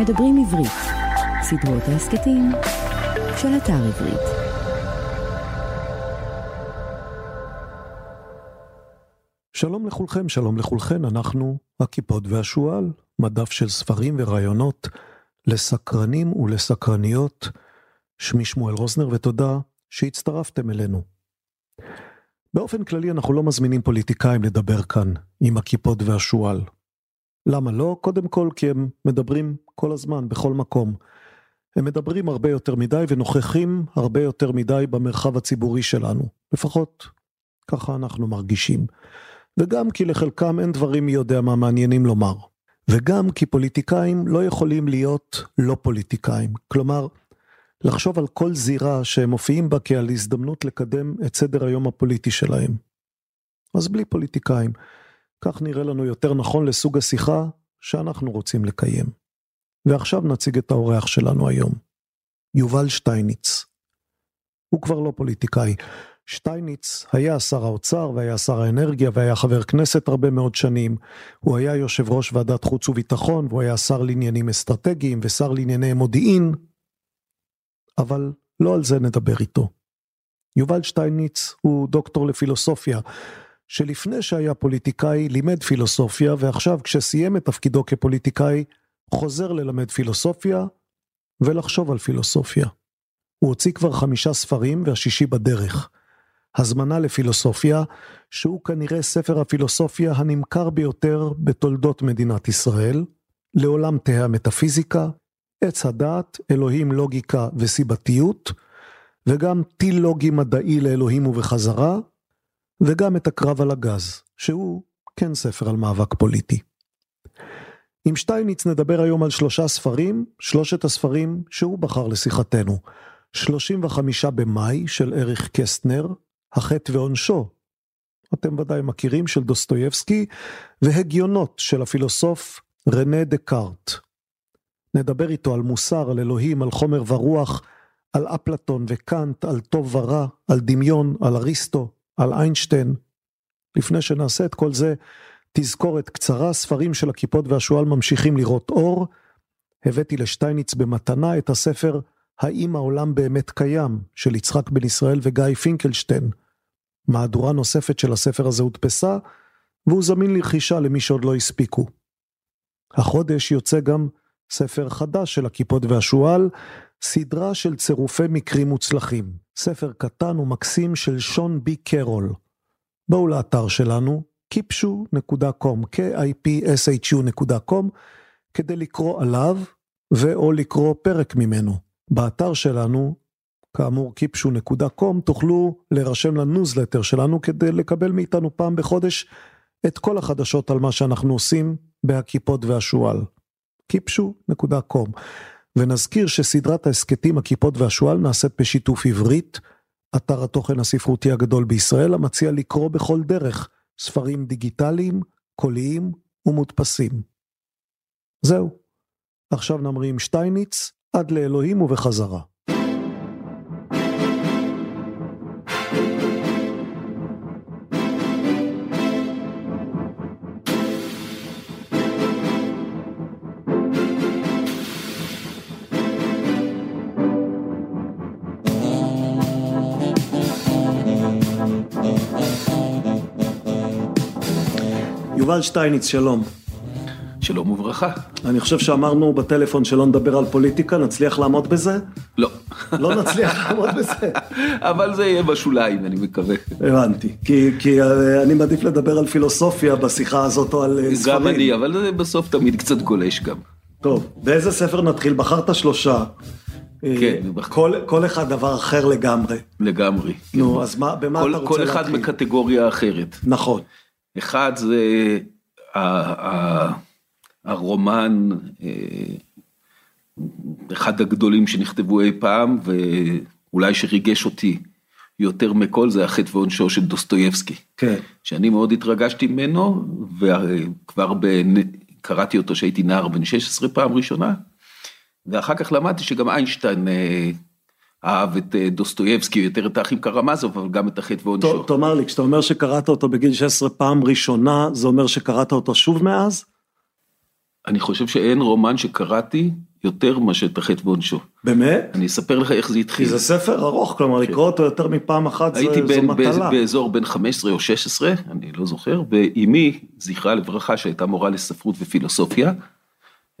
מדברים עברית, סדרות ההסכתים של אתר עברית. שלום לכולכם, שלום לכולכן, אנחנו הכיפות והשועל, מדף של ספרים ורעיונות לסקרנים ולסקרניות. שמי שמואל רוזנר ותודה שהצטרפתם אלינו. באופן כללי אנחנו לא מזמינים פוליטיקאים לדבר כאן עם הכיפות והשועל. למה לא? קודם כל כי הם מדברים כל הזמן, בכל מקום. הם מדברים הרבה יותר מדי ונוכחים הרבה יותר מדי במרחב הציבורי שלנו. לפחות ככה אנחנו מרגישים. וגם כי לחלקם אין דברים מי יודע מה מעניינים לומר. וגם כי פוליטיקאים לא יכולים להיות לא פוליטיקאים. כלומר, לחשוב על כל זירה שהם מופיעים בה כעל הזדמנות לקדם את סדר היום הפוליטי שלהם. אז בלי פוליטיקאים. כך נראה לנו יותר נכון לסוג השיחה שאנחנו רוצים לקיים. ועכשיו נציג את האורח שלנו היום, יובל שטייניץ. הוא כבר לא פוליטיקאי. שטייניץ היה שר האוצר והיה שר האנרגיה והיה חבר כנסת הרבה מאוד שנים. הוא היה יושב ראש ועדת חוץ וביטחון והוא היה שר לעניינים אסטרטגיים ושר לענייני מודיעין. אבל לא על זה נדבר איתו. יובל שטייניץ הוא דוקטור לפילוסופיה שלפני שהיה פוליטיקאי לימד פילוסופיה, ועכשיו כשסיים את תפקידו כפוליטיקאי, חוזר ללמד פילוסופיה ולחשוב על פילוסופיה. הוא הוציא כבר חמישה ספרים והשישי בדרך. הזמנה לפילוסופיה, שהוא כנראה ספר הפילוסופיה הנמכר ביותר בתולדות מדינת ישראל, לעולם תהא המטאפיזיקה, עץ הדעת, אלוהים לוגיקה וסיבתיות, וגם טיל לוגי מדעי לאלוהים ובחזרה, וגם את הקרב על הגז, שהוא כן ספר על מאבק פוליטי. עם שטייניץ נדבר היום על שלושה ספרים, שלושת הספרים שהוא בחר לשיחתנו. 35 במאי של אריך קסטנר, החטא ועונשו, אתם ודאי מכירים, של דוסטויבסקי, והגיונות של הפילוסוף רנה דקארט. נדבר איתו על מוסר, על אלוהים, על חומר ורוח, על אפלטון וקאנט, על טוב ורע, על דמיון, על אריסטו, על איינשטיין. לפני שנעשה את כל זה, תזכורת קצרה, ספרים של הכיפות והשועל ממשיכים לראות אור. הבאתי לשטייניץ במתנה את הספר "האם העולם באמת קיים" של יצחק בן ישראל וגיא פינקלשטיין. מהדורה נוספת של הספר הזה הודפסה, והוא זמין לרכישה למי שעוד לא הספיקו. החודש יוצא גם ספר חדש של הכיפות והשועל, סדרה של צירופי מקרים מוצלחים, ספר קטן ומקסים של שון בי קרול. בואו לאתר שלנו, kipshu.com, k-i-p-s-h-u.com, כדי לקרוא עליו ו/או לקרוא פרק ממנו. באתר שלנו, כאמור kipshu.com, תוכלו להירשם לניוזלטר שלנו כדי לקבל מאיתנו פעם בחודש את כל החדשות על מה שאנחנו עושים בהקיפוד והשועל. kipshu.com ונזכיר שסדרת ההסכתים הקיפוד והשועל נעשית בשיתוף עברית, אתר התוכן הספרותי הגדול בישראל המציע לקרוא בכל דרך ספרים דיגיטליים, קוליים ומודפסים. זהו, עכשיו נמריא עם שטייניץ עד לאלוהים ובחזרה. יובל שטייניץ, שלום. שלום וברכה. אני חושב שאמרנו בטלפון שלא נדבר על פוליטיקה, נצליח לעמוד בזה? לא. לא נצליח לעמוד בזה. אבל זה יהיה בשוליים, אני מקווה. הבנתי, כי, כי אה, אני מעדיף לדבר על פילוסופיה בשיחה הזאת או על אה, ספרים. גם אני, אבל זה בסוף תמיד קצת גולש גם. טוב, באיזה ספר נתחיל? בחרת שלושה. כן. אה, כל, כל אחד דבר אחר לגמרי. לגמרי. נו, אז מה, במה כל, אתה רוצה כל אחד להתחיל? בקטגוריה אחרת. נכון. אחד זה ה- ה- הרומן, אה, אחד הגדולים שנכתבו אי פעם, ואולי שריגש אותי יותר מכל, זה החטא ועונשו של דוסטויבסקי. כן. שאני מאוד התרגשתי ממנו, וכבר בנ... קראתי אותו כשהייתי נער בן 16 פעם ראשונה, ואחר כך למדתי שגם איינשטיין אה, אהב את אה, דוסטויבסקי, יותר את האחים קרמזוב, אבל גם את החטא ועונשו. תאמר לי, כשאתה אומר שקראת אותו בגיל 16 פעם ראשונה, זה אומר שקראת אותו שוב מאז? אני חושב שאין רומן שקראתי יותר מאשר את החטא ועונשו. באמת? אני אספר לך איך זה התחיל. כי זה ספר ארוך, כלומר לקרוא אותו יותר מפעם אחת הייתי זו מטלה. באזור בין 15 או 16, אני לא זוכר, ואימי, זכרה לברכה, שהייתה מורה לספרות ופילוסופיה,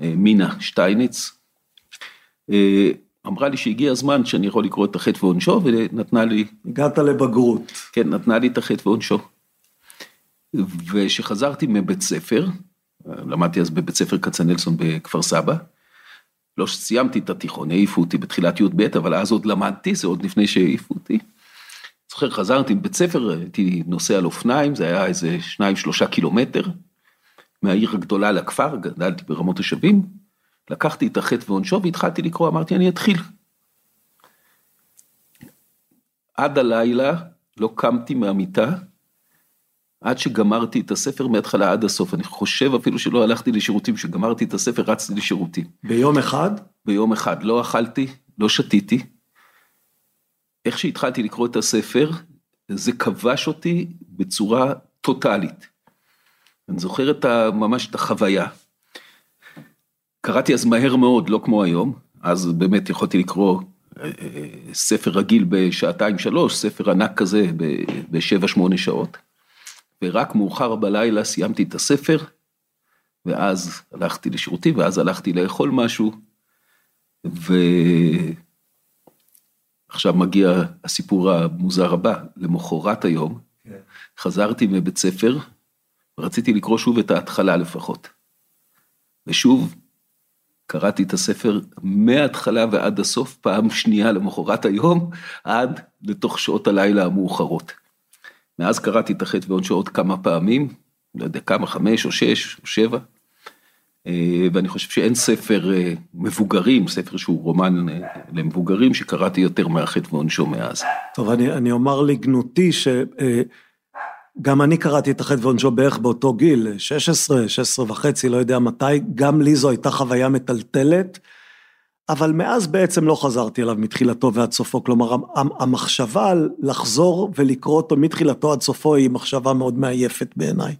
אה, מינה שטייניץ, אה, אמרה לי שהגיע הזמן שאני יכול לקרוא את החטא ועונשו, ונתנה לי, הגעת לבגרות. כן, נתנה לי את החטא ועונשו. וכשחזרתי מבית ספר, למדתי אז בבית ספר כצנלסון בכפר סבא, לא סיימתי את התיכון, העיפו אותי בתחילת י"ב, אבל אז עוד למדתי, זה עוד לפני שהעיפו אותי. זוכר, חזרתי מבית ספר, הייתי נוסע על אופניים, זה היה איזה שניים, שלושה קילומטר, מהעיר הגדולה לכפר, גדלתי ברמות השבים, לקחתי את החטא ועונשו והתחלתי לקרוא, אמרתי, אני אתחיל. עד הלילה לא קמתי מהמיטה, עד שגמרתי את הספר מההתחלה עד הסוף. אני חושב אפילו שלא הלכתי לשירותים, כשגמרתי את הספר רצתי לשירותים. ביום אחד? ביום אחד, לא אכלתי, לא שתיתי. איך שהתחלתי לקרוא את הספר, זה כבש אותי בצורה טוטאלית. אני זוכר את ה, ממש את החוויה. קראתי אז מהר מאוד, לא כמו היום, אז באמת יכולתי לקרוא אה, ספר רגיל בשעתיים שלוש, ספר ענק כזה בשבע שמונה שעות. ורק מאוחר בלילה סיימתי את הספר, ואז הלכתי לשירותים, ואז הלכתי לאכול משהו, ועכשיו מגיע הסיפור המוזר הבא, למחרת היום, כן. חזרתי מבית ספר, ורציתי לקרוא שוב את ההתחלה לפחות. ושוב, קראתי את הספר מההתחלה ועד הסוף, פעם שנייה למחרת היום, עד לתוך שעות הלילה המאוחרות. מאז קראתי את החטא ועונשו עוד כמה פעמים, לא יודע כמה, חמש או שש או שבע, אה, ואני חושב שאין ספר אה, מבוגרים, ספר שהוא רומן אה, למבוגרים, שקראתי יותר מהחטא ועונשו מאז. טוב, אני, אני אומר לגנותי שגם אני קראתי את החטא ועונשו בערך באותו גיל, 16, 16 וחצי, לא יודע מתי, גם לי זו הייתה חוויה מטלטלת. אבל מאז בעצם לא חזרתי אליו מתחילתו ועד סופו, כלומר המחשבה על לחזור ולקרוא אותו מתחילתו עד סופו היא מחשבה מאוד מעייפת בעיניי.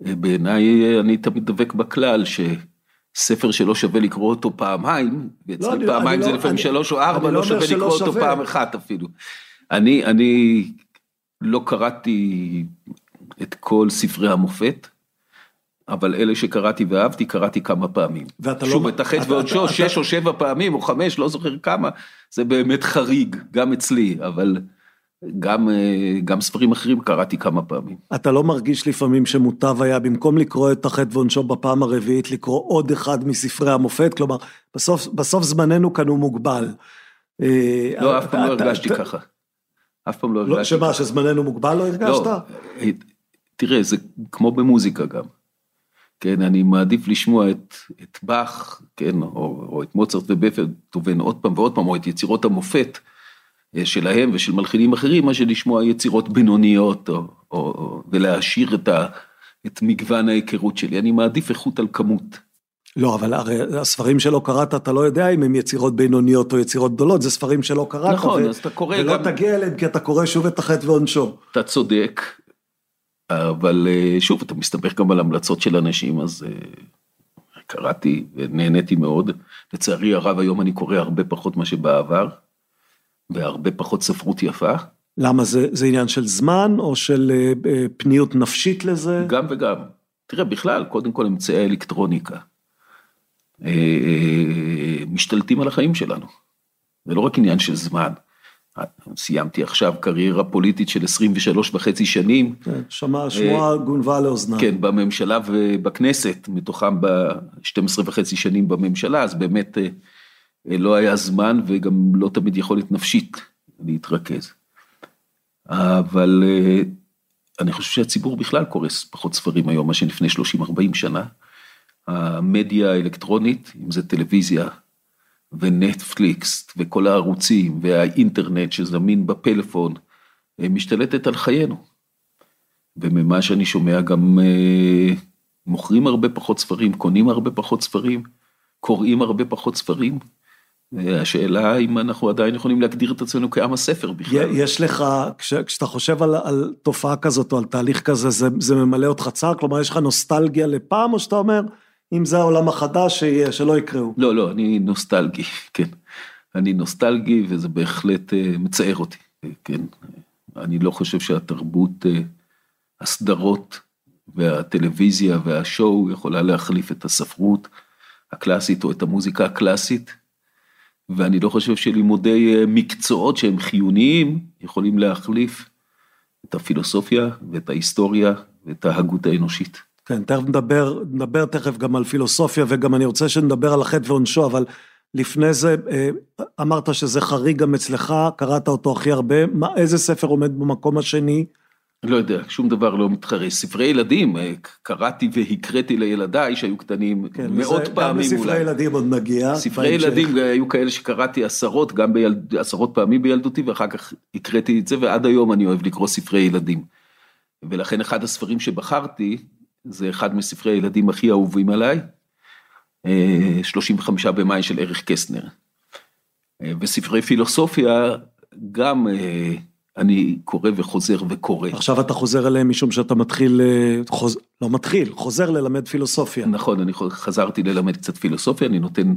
בעיניי אני תמיד דבק בכלל שספר שלא שווה לקרוא אותו פעמיים, ואצלי לא, פעמיים זה לא, לפעמים אני, שלוש או ארבע, לא, לא שווה לקרוא שווה. אותו פעם אחת אפילו. אני, אני לא קראתי את כל ספרי המופת, אבל אלה שקראתי ואהבתי, קראתי כמה פעמים. ואתה שוב, לא... את החטא ועונשו, שש או שבע פעמים, או חמש, לא זוכר כמה, זה באמת חריג, גם אצלי, אבל גם, אה, גם ספרים אחרים קראתי כמה פעמים. אתה לא מרגיש לפעמים שמוטב היה, במקום לקרוא את החטא ועונשו בפעם הרביעית, לקרוא עוד אחד מספרי המופת? כלומר, בסוף, בסוף זמננו כאן הוא מוגבל. אה, לא, אף פעם לא הרגשתי ככה. אף פעם לא, לא הרגשתי. שמה, שזמננו מוגבל לא הרגשת? לא, אה, תראה, זה כמו במוזיקה גם. כן, אני מעדיף לשמוע את, את באך, כן, או, או את מוצרט ובפלטובן עוד פעם ועוד פעם, או את יצירות המופת אה, שלהם ושל מלחינים אחרים, מאשר לשמוע יצירות בינוניות, או, או, או, ולהעשיר את, ה, את מגוון ההיכרות שלי, אני מעדיף איכות על כמות. לא, אבל הרי הספרים שלא קראת, אתה לא יודע אם הם יצירות בינוניות או יצירות גדולות, זה ספרים שלא קראת. נכון, ו- אז אתה קורא ולא גם... ולא תגיע אליהם כי אתה קורא שוב את החטא ועונשו. אתה צודק, אבל אה, שוב, אתה מסתבך גם על המלצות של אנשים, אז אה, קראתי ונהניתי מאוד. לצערי הרב, היום אני קורא הרבה פחות מה שבעבר, והרבה פחות ספרות יפה. למה זה, זה עניין של זמן או של אה, פניות נפשית לזה? גם וגם. תראה, בכלל, קודם כל אמצעי האלקטרוניקה. משתלטים על החיים שלנו. זה לא רק עניין של זמן. סיימתי עכשיו קריירה פוליטית של 23 וחצי שנים. כן, שמע, שמועה גונבה לאוזניי. כן, בממשלה ובכנסת, מתוכם ב-12 וחצי שנים בממשלה, אז באמת אה, לא היה זמן וגם לא תמיד יכולת נפשית להתרכז. אבל אה, אני חושב שהציבור בכלל קורס פחות ספרים היום, מה שלפני 30-40 שנה. המדיה האלקטרונית, אם זה טלוויזיה, ונטפליקס וכל הערוצים והאינטרנט שזמין בפלאפון משתלטת על חיינו. וממה שאני שומע גם אה, מוכרים הרבה פחות ספרים, קונים הרבה פחות ספרים, קוראים הרבה פחות ספרים. השאלה אם אנחנו עדיין יכולים להגדיר את עצמנו כעם הספר בכלל. יש לך, כש, כשאתה חושב על, על תופעה כזאת או על תהליך כזה, זה, זה ממלא אותך צער? כלומר, יש לך נוסטלגיה לפעם, או שאתה אומר, אם זה העולם החדש, שיהיה, שלא יקראו. לא, לא, אני נוסטלגי, כן. אני נוסטלגי וזה בהחלט uh, מצער אותי, כן. אני לא חושב שהתרבות, uh, הסדרות והטלוויזיה והשואו יכולה להחליף את הספרות הקלאסית או את המוזיקה הקלאסית. ואני לא חושב שלימודי אה, מקצועות שהם חיוניים יכולים להחליף את הפילוסופיה ואת ההיסטוריה ואת ההגות האנושית. כן, תכף נדבר, נדבר תכף גם על פילוסופיה וגם אני רוצה שנדבר על החטא ועונשו, אבל לפני זה אה, אמרת שזה חריג גם אצלך, קראת אותו הכי הרבה, מה, איזה ספר עומד במקום השני? לא יודע, שום דבר לא מתחרה. ספרי ילדים, אה, קראתי והקראתי לילדיי שהיו קטנים כן, מאות וזה, פעמים אולי. גם לספרי ילדים עוד נגיע. ספרי ילדים היו כאלה שקראתי עשרות, גם בילד, עשרות פעמים בילדותי, ואחר כך הקראתי את זה, ועד היום אני אוהב לקרוא ספרי ילדים. ולכן אחד הספרים שבחרתי, זה אחד מספרי הילדים הכי אהובים עליי, 35 אה, במאי של אריך קסטנר. אה, וספרי פילוסופיה, גם אני קורא וחוזר וקורא. עכשיו אתה חוזר אליהם משום שאתה מתחיל, אה, חוז... לא מתחיל, חוזר ללמד פילוסופיה. נכון, אני חזרתי ללמד קצת פילוסופיה, אני נותן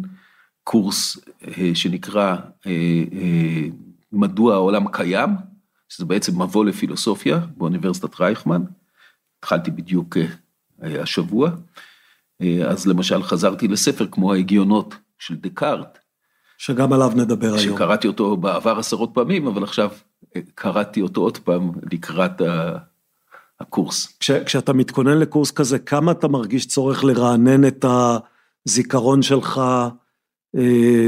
קורס אה, שנקרא אה, מדוע העולם קיים, שזה בעצם מבוא לפילוסופיה באוניברסיטת רייכמן. התחלתי בדיוק השבוע. אז למשל חזרתי לספר כמו ההגיונות של דקארט. שגם עליו נדבר היום. שקראתי אותו בעבר עשרות פעמים, אבל עכשיו קראתי אותו עוד פעם לקראת הקורס. כש, כשאתה מתכונן לקורס כזה, כמה אתה מרגיש צורך לרענן את הזיכרון שלך, אה,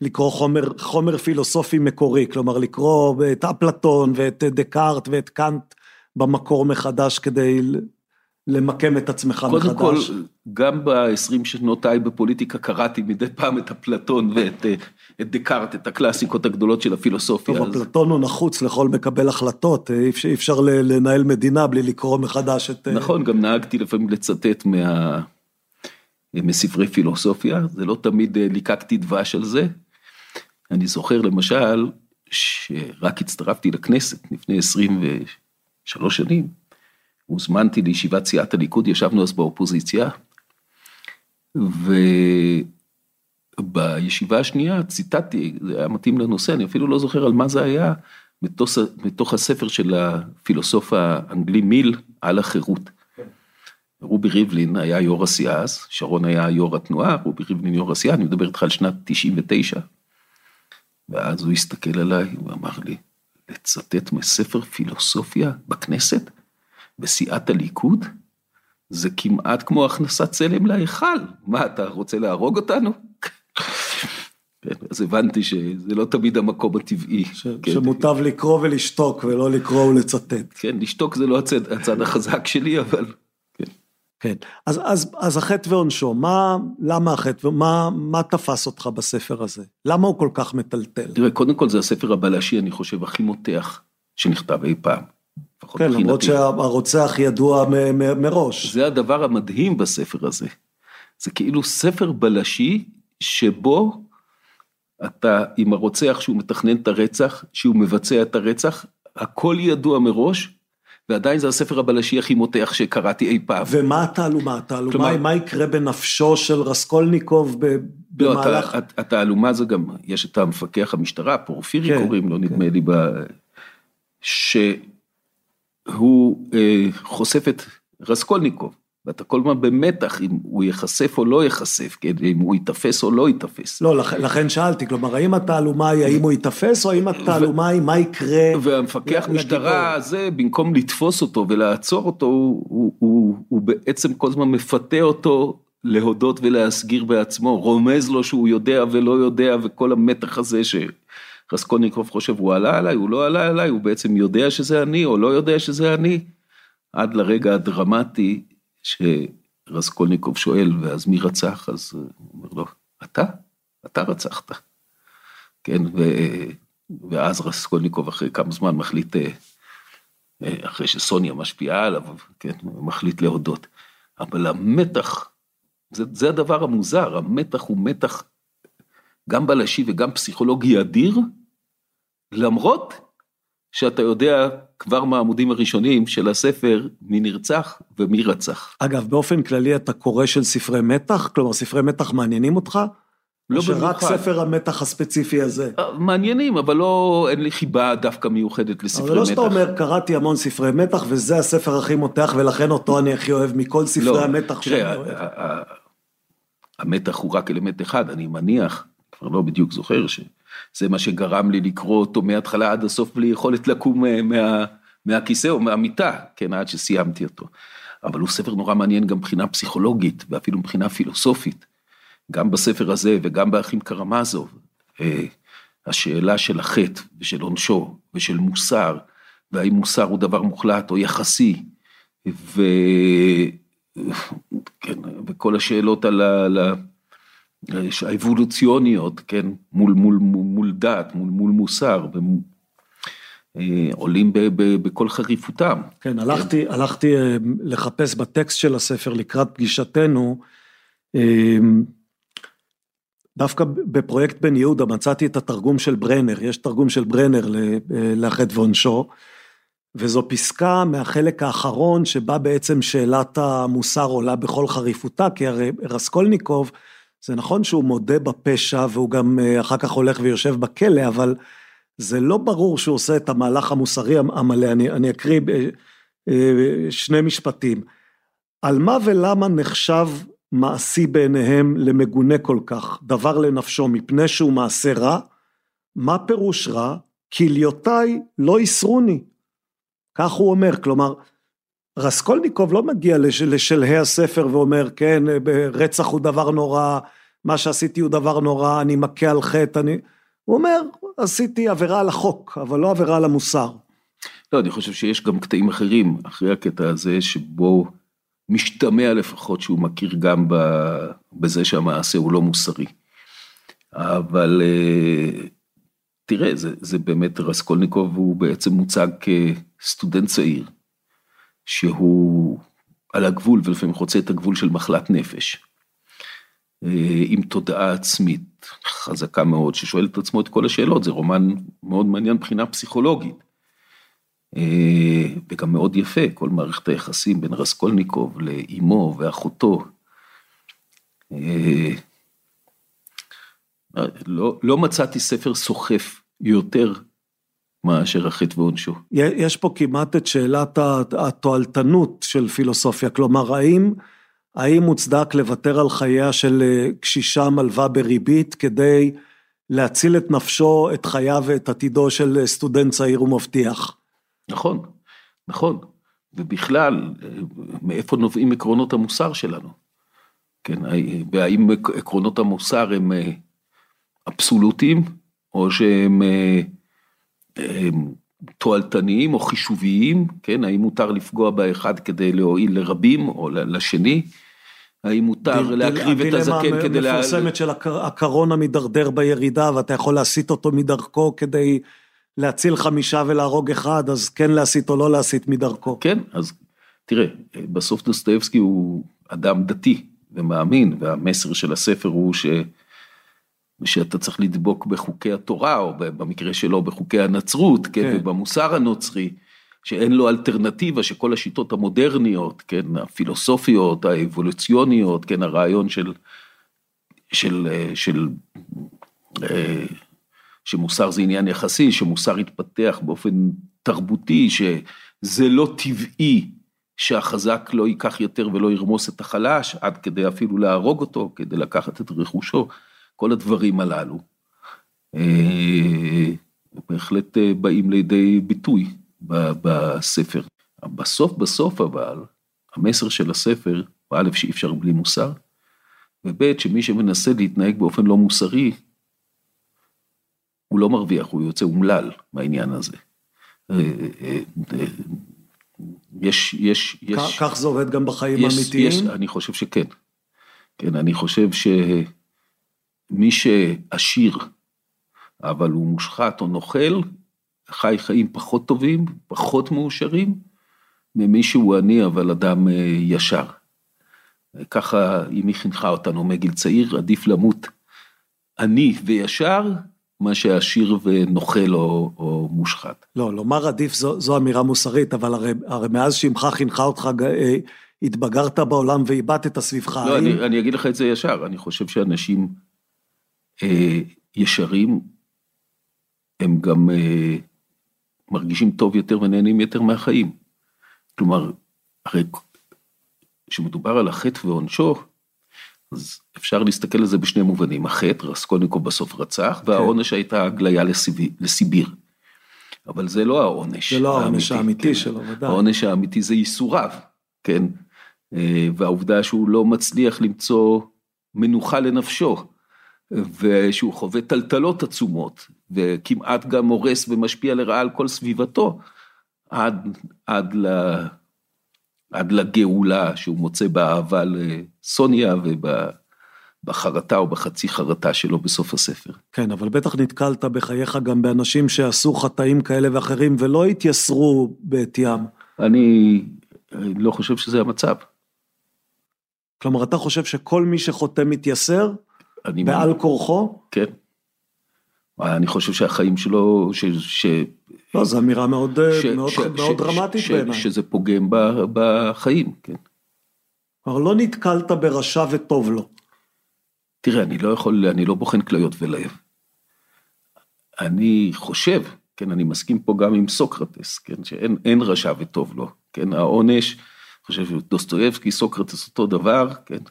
לקרוא חומר, חומר פילוסופי מקורי, כלומר לקרוא את אפלטון ואת דקארט ואת קאנט במקור מחדש כדי למקם את עצמך קודם מחדש. קודם כל, גם ב-20 שנותיי בפוליטיקה קראתי מדי פעם את אפלטון ואת את דקארט, את הקלאסיקות הגדולות של הפילוסופיה. טוב, אז... אפלטון הוא נחוץ לכל מקבל החלטות, אי אפשר, אי אפשר לנהל מדינה בלי לקרוא מחדש את... נכון, גם נהגתי לפעמים לצטט מה... מספרי פילוסופיה, זה לא תמיד אה, ליקקתי דבש על זה. אני זוכר למשל, שרק הצטרפתי לכנסת לפני 23 שנים, הוזמנתי לישיבת סיעת הליכוד, ישבנו אז באופוזיציה, ובישיבה השנייה ציטטתי, זה היה מתאים לנושא, אני אפילו לא זוכר על מה זה היה, מתוך, מתוך הספר של הפילוסוף האנגלי מיל על החירות. רובי ריבלין היה יו"ר הסיעה אז, שרון היה יו"ר התנועה, רובי ריבלין יו"ר הסיעה, אני מדבר איתך על שנת 99. ואז הוא הסתכל עליי, ואמר לי, לצטט מספר פילוסופיה בכנסת? בסיעת הליכוד, זה כמעט כמו הכנסת צלם להיכל. מה, אתה רוצה להרוג אותנו? כן, אז הבנתי שזה לא תמיד המקום הטבעי. ש, כן. שמוטב לקרוא ולשתוק ולא לקרוא ולצטט. כן, לשתוק זה לא הצד, הצד החזק שלי, אבל... כן. כן, אז, אז, אז החטא ועונשו, מה, למה החטא, ומה מה תפס אותך בספר הזה? למה הוא כל כך מטלטל? תראה, קודם כל זה הספר הבלשי, אני חושב, הכי מותח שנכתב אי פעם. כן, למרות שהרוצח ידוע מראש. זה הדבר המדהים בספר הזה. זה כאילו ספר בלשי שבו אתה עם הרוצח שהוא מתכנן את הרצח, שהוא מבצע את הרצח, הכל ידוע מראש, ועדיין זה הספר הבלשי הכי מותח שקראתי אי פעם. ומה התעלומה? התעלומה כלומר, מה יקרה בנפשו של רסקולניקוב ב, לא, במהלך... לא, התעלומה זה גם, יש את המפקח המשטרה, פורפירי כן, קוראים לו, כן. נדמה לי, ב... ש... הוא אה, חושף את רסקולניקוב, ואתה כל הזמן במתח אם הוא ייחשף או לא ייחשף, כן? אם הוא ייתפס או לא ייתפס. לא, לכ, לכן שאלתי, כלומר, האם התעלומה היא האם הוא ייתפס, או האם התעלומה היא מה יקרה והמפקח משטרה הזה, במקום לתפוס אותו ולעצור אותו, הוא, הוא, הוא, הוא בעצם כל הזמן מפתה אותו להודות ולהסגיר בעצמו, רומז לו שהוא יודע ולא יודע, וכל המתח הזה ש... רסקולניקוב חושב הוא עלה עליי, הוא לא עלה עליי, הוא בעצם יודע שזה אני או לא יודע שזה אני, עד לרגע הדרמטי שרסקולניקוב שואל, ואז מי רצח? אז הוא אומר לו, אתה? אתה רצחת. כן, ו... ואז רסקולניקוב אחרי כמה זמן מחליט, אה, אחרי שסוניה משפיעה עליו, כן, מחליט להודות. אבל המתח, זה, זה הדבר המוזר, המתח הוא מתח גם בלשי וגם פסיכולוגי אדיר, למרות שאתה יודע כבר מהעמודים הראשונים של הספר מי נרצח ומי רצח. אגב, באופן כללי אתה קורא של ספרי מתח? כלומר, ספרי מתח מעניינים אותך? לא או שרק במיוחד. ספר המתח הספציפי הזה? אה, מעניינים, אבל לא, אין לי חיבה דווקא מיוחדת לספרי אבל מתח. לא שאתה אומר, קראתי המון ספרי מתח וזה הספר הכי מותח ולכן אותו אני הכי אוהב מכל ספרי לא, המתח שאני אוהב. המתח הוא רק אלמנט אחד, אני מניח, כבר לא בדיוק זוכר, שזה מה שגרם לי לקרוא אותו מההתחלה עד הסוף בלי יכולת לקום אה, מה, מהכיסא או מהמיטה, כן, עד שסיימתי אותו. אבל הוא ספר נורא מעניין גם מבחינה פסיכולוגית ואפילו מבחינה פילוסופית. גם בספר הזה וגם באחים קרמזוב, אה, השאלה של החטא ושל עונשו ושל מוסר, והאם מוסר הוא דבר מוחלט או יחסי, ו... כן, וכל השאלות על ה... האבולוציוניות, כן, מול, מול, מול, מול דת, מול, מול מוסר, אה, עולים ב, ב, בכל חריפותם. כן, הלכתי, הלכתי אה, לחפש בטקסט של הספר לקראת פגישתנו, אה, דווקא בפרויקט בן יהודה מצאתי את התרגום של ברנר, יש תרגום של ברנר ל- לחטא ועונשו, וזו פסקה מהחלק האחרון שבה בעצם שאלת המוסר עולה בכל חריפותה, כי הרי רסקולניקוב, זה נכון שהוא מודה בפשע והוא גם אה, אחר כך הולך ויושב בכלא, אבל זה לא ברור שהוא עושה את המהלך המוסרי המלא, אני, אני אקריא אה, אה, שני משפטים. על מה ולמה נחשב מעשי בעיניהם למגונה כל כך, דבר לנפשו, מפני שהוא מעשה רע? מה פירוש רע? כליותיי לא יסרוני. כך הוא אומר, כלומר, רסקולניקוב לא מגיע לש, לשלהי הספר ואומר, כן, רצח הוא דבר נורא, מה שעשיתי הוא דבר נורא, אני מכה על חטא, אני... הוא אומר, עשיתי עבירה על החוק, אבל לא עבירה על המוסר. לא, אני חושב שיש גם קטעים אחרים אחרי הקטע הזה, שבו משתמע לפחות שהוא מכיר גם בזה שהמעשה הוא לא מוסרי. אבל אה, תראה, זה, זה באמת, רסקולניקוב הוא בעצם מוצג כסטודנט צעיר, שהוא על הגבול ולפעמים חוצה את הגבול של מחלת נפש. אה, עם תודעה עצמית חזקה מאוד, ששואל את עצמו את כל השאלות, זה רומן מאוד מעניין מבחינה פסיכולוגית. אה, וגם מאוד יפה, כל מערכת היחסים בין רסקולניקוב לאימו ואחותו. אה, לא, לא מצאתי ספר סוחף יותר מאשר החטא ועונשו. יש פה כמעט את שאלת התועלתנות של פילוסופיה, כלומר, האם, האם מוצדק לוותר על חייה של אה, קשישה מלווה בריבית כדי להציל את נפשו, את חייו ואת עתידו של אה, סטודנט צעיר ומבטיח? נכון, נכון. ובכלל, מאיפה נובעים עקרונות המוסר שלנו? כן, והאם עקרונות המוסר הם אבסולוטיים, או שהם הם תועלתניים או חישוביים, כן, האם מותר לפגוע באחד כדי להועיל לרבים או לשני? האם מותר דיל- להקריב את הזקן כדי... הדילמה לה- המפורסמת של הקר- הקרון המידרדר בירידה ואתה יכול להסיט אותו מדרכו כדי להציל חמישה ולהרוג אחד, אז כן להסיט או לא להסיט מדרכו. כן, אז תראה, בסוף דוסטויבסקי הוא אדם דתי ומאמין, והמסר של הספר הוא ש... שאתה צריך לדבוק בחוקי התורה, או במקרה שלו בחוקי הנצרות, כן, כן. ובמוסר הנוצרי, שאין לו אלטרנטיבה, שכל השיטות המודרניות, כן, הפילוסופיות, האבולוציוניות, כן, הרעיון של, של, אה, של, אה, שמוסר זה עניין יחסי, שמוסר יתפתח באופן תרבותי, שזה לא טבעי שהחזק לא ייקח יותר ולא ירמוס את החלש, עד כדי אפילו להרוג אותו, כדי לקחת את רכושו, כל הדברים הללו. אה, בהחלט אה, באים לידי ביטוי בספר. בסוף בסוף אבל, המסר של הספר, א', שאי אפשר בלי מוסר, וב', שמי שמנסה להתנהג באופן לא מוסרי, הוא לא מרוויח, הוא יוצא אומלל מהעניין הזה. אה, יש, יש, יש... כך- זה עובד גם בחיים האמיתיים? אני חושב שכן. כן, אני חושב שמי שעשיר, אבל הוא מושחת או נוכל, חי חיים פחות טובים, פחות מאושרים, ממי שהוא עני אבל אדם אה, ישר. ככה אמי חינכה אותנו מגיל צעיר, עדיף למות עני וישר, מה שעשיר ונוכל או, או מושחת. לא, לומר עדיף זו, זו אמירה מוסרית, אבל הרי, הרי מאז שאמך חינכה אותך, אה, התבגרת בעולם ואיבדת סביבך. לא, האם... אני, אני אגיד לך את זה ישר, אני חושב שאנשים ישרים, הם גם אה, מרגישים טוב יותר ונהנים יותר מהחיים. כלומר, הרי כשמדובר על החטא ועונשו, אז אפשר להסתכל על זה בשני מובנים, החטא, רסקולניקוב בסוף רצח, כן. והעונש הייתה הגליה לסיביר, לסיביר. אבל זה לא העונש. זה לא העונש האמיתי כן. שלו, ודאי. העונש האמיתי זה ייסוריו, כן? אה, והעובדה שהוא לא מצליח למצוא מנוחה לנפשו, ושהוא חווה טלטלות עצומות, וכמעט גם הורס ומשפיע לרעה על כל סביבתו, עד, עד ל... עד לגאולה שהוא מוצא באהבה לסוניה ובחרטה או בחצי חרטה שלו בסוף הספר. כן, אבל בטח נתקלת בחייך גם באנשים שעשו חטאים כאלה ואחרים ולא התייסרו בעטיים. אני לא חושב שזה המצב. כלומר, אתה חושב שכל מי שחוטא מתייסר? בעל כורחו? כן. אני חושב שהחיים שלו, ש... ש... לא, זו אמירה מאוד, ש, מאוד, ש, מאוד ש, דרמטית ש, בעיניי. שזה פוגם בחיים, כן. כלומר, לא נתקלת ברשע וטוב לו. תראה, אני לא יכול, אני לא בוחן כליות ולב. אני חושב, כן, אני מסכים פה גם עם סוקרטס, כן, שאין רשע וטוב לו, כן, העונש, אני חושב שדוסטויבסקי, סוקרטס אותו דבר, כן,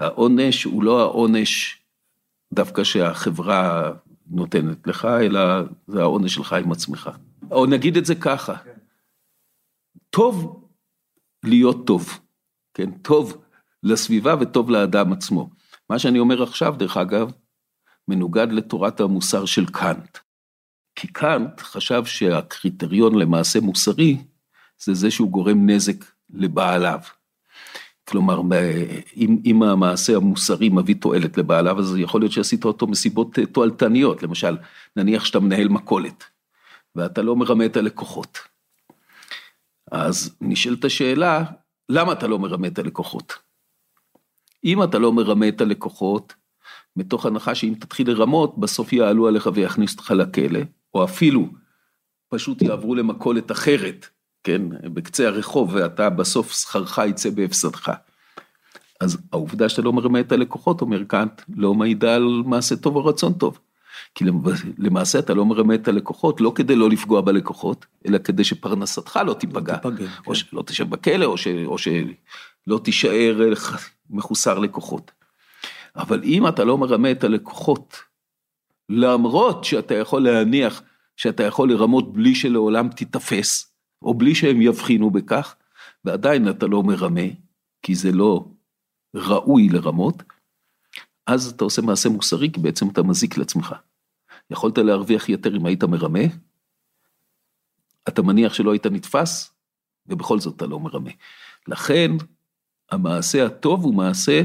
העונש הוא לא העונש דווקא שהחברה נותנת לך, אלא זה העונש שלך עם עצמך. או נגיד את זה ככה, טוב להיות טוב, כן, טוב לסביבה וטוב לאדם עצמו. מה שאני אומר עכשיו, דרך אגב, מנוגד לתורת המוסר של קאנט. כי קאנט חשב שהקריטריון למעשה מוסרי, זה זה שהוא גורם נזק לבעליו. כלומר, אם, אם המעשה המוסרי מביא תועלת לבעליו, אז יכול להיות שעשית אותו מסיבות אה, תועלתניות, למשל, נניח שאתה מנהל מכולת, ואתה לא מרמה את הלקוחות. אז נשאלת השאלה, למה אתה לא מרמה את הלקוחות? אם אתה לא מרמה את הלקוחות, מתוך הנחה שאם תתחיל לרמות, בסוף יעלו עליך ויכניסו אותך לכלא, או אפילו פשוט יעברו למכולת אחרת, כן, בקצה הרחוב, ואתה בסוף שכרך יצא בהפסדך. אז העובדה שאתה לא מרמה את הלקוחות, אומר קאנט, לא מעידה על מעשה טוב או רצון טוב. כי למעשה אתה לא מרמה את הלקוחות, לא כדי לא לפגוע בלקוחות, אלא כדי שפרנסתך לא תיפגע. לא תיפגע או כן. שלא תשב בכלא, או, ש, או שלא תישאר מחוסר לקוחות. אבל אם אתה לא מרמה את הלקוחות, למרות שאתה יכול להניח שאתה יכול לרמות בלי שלעולם תיתפס, או בלי שהם יבחינו בכך, ועדיין אתה לא מרמה, כי זה לא ראוי לרמות, אז אתה עושה מעשה מוסרי, כי בעצם אתה מזיק לעצמך. יכולת להרוויח יותר אם היית מרמה, אתה מניח שלא היית נתפס, ובכל זאת אתה לא מרמה. לכן, המעשה הטוב הוא מעשה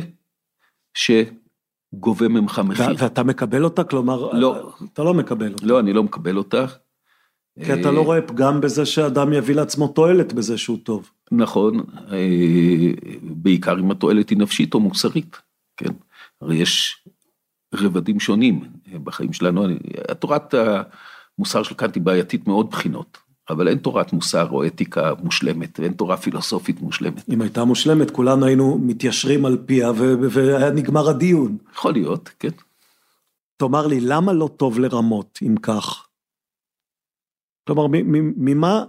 שגובה ממך מחיר. ואתה מקבל אותה? כלומר, לא. אתה לא מקבל אותה. לא, אני לא מקבל אותה. כי אתה לא רואה פגם בזה שאדם יביא לעצמו תועלת בזה שהוא טוב. נכון, אה, בעיקר אם התועלת היא נפשית או מוסרית, כן? הרי יש רבדים שונים בחיים שלנו, תורת המוסר של קאנט היא בעייתית מאוד בחינות, אבל אין תורת מוסר או אתיקה מושלמת, ואין תורה פילוסופית מושלמת. אם הייתה מושלמת, כולנו היינו מתיישרים על פיה והיה נגמר הדיון. יכול להיות, כן. תאמר לי, למה לא טוב לרמות, אם כך? כלומר, ממה,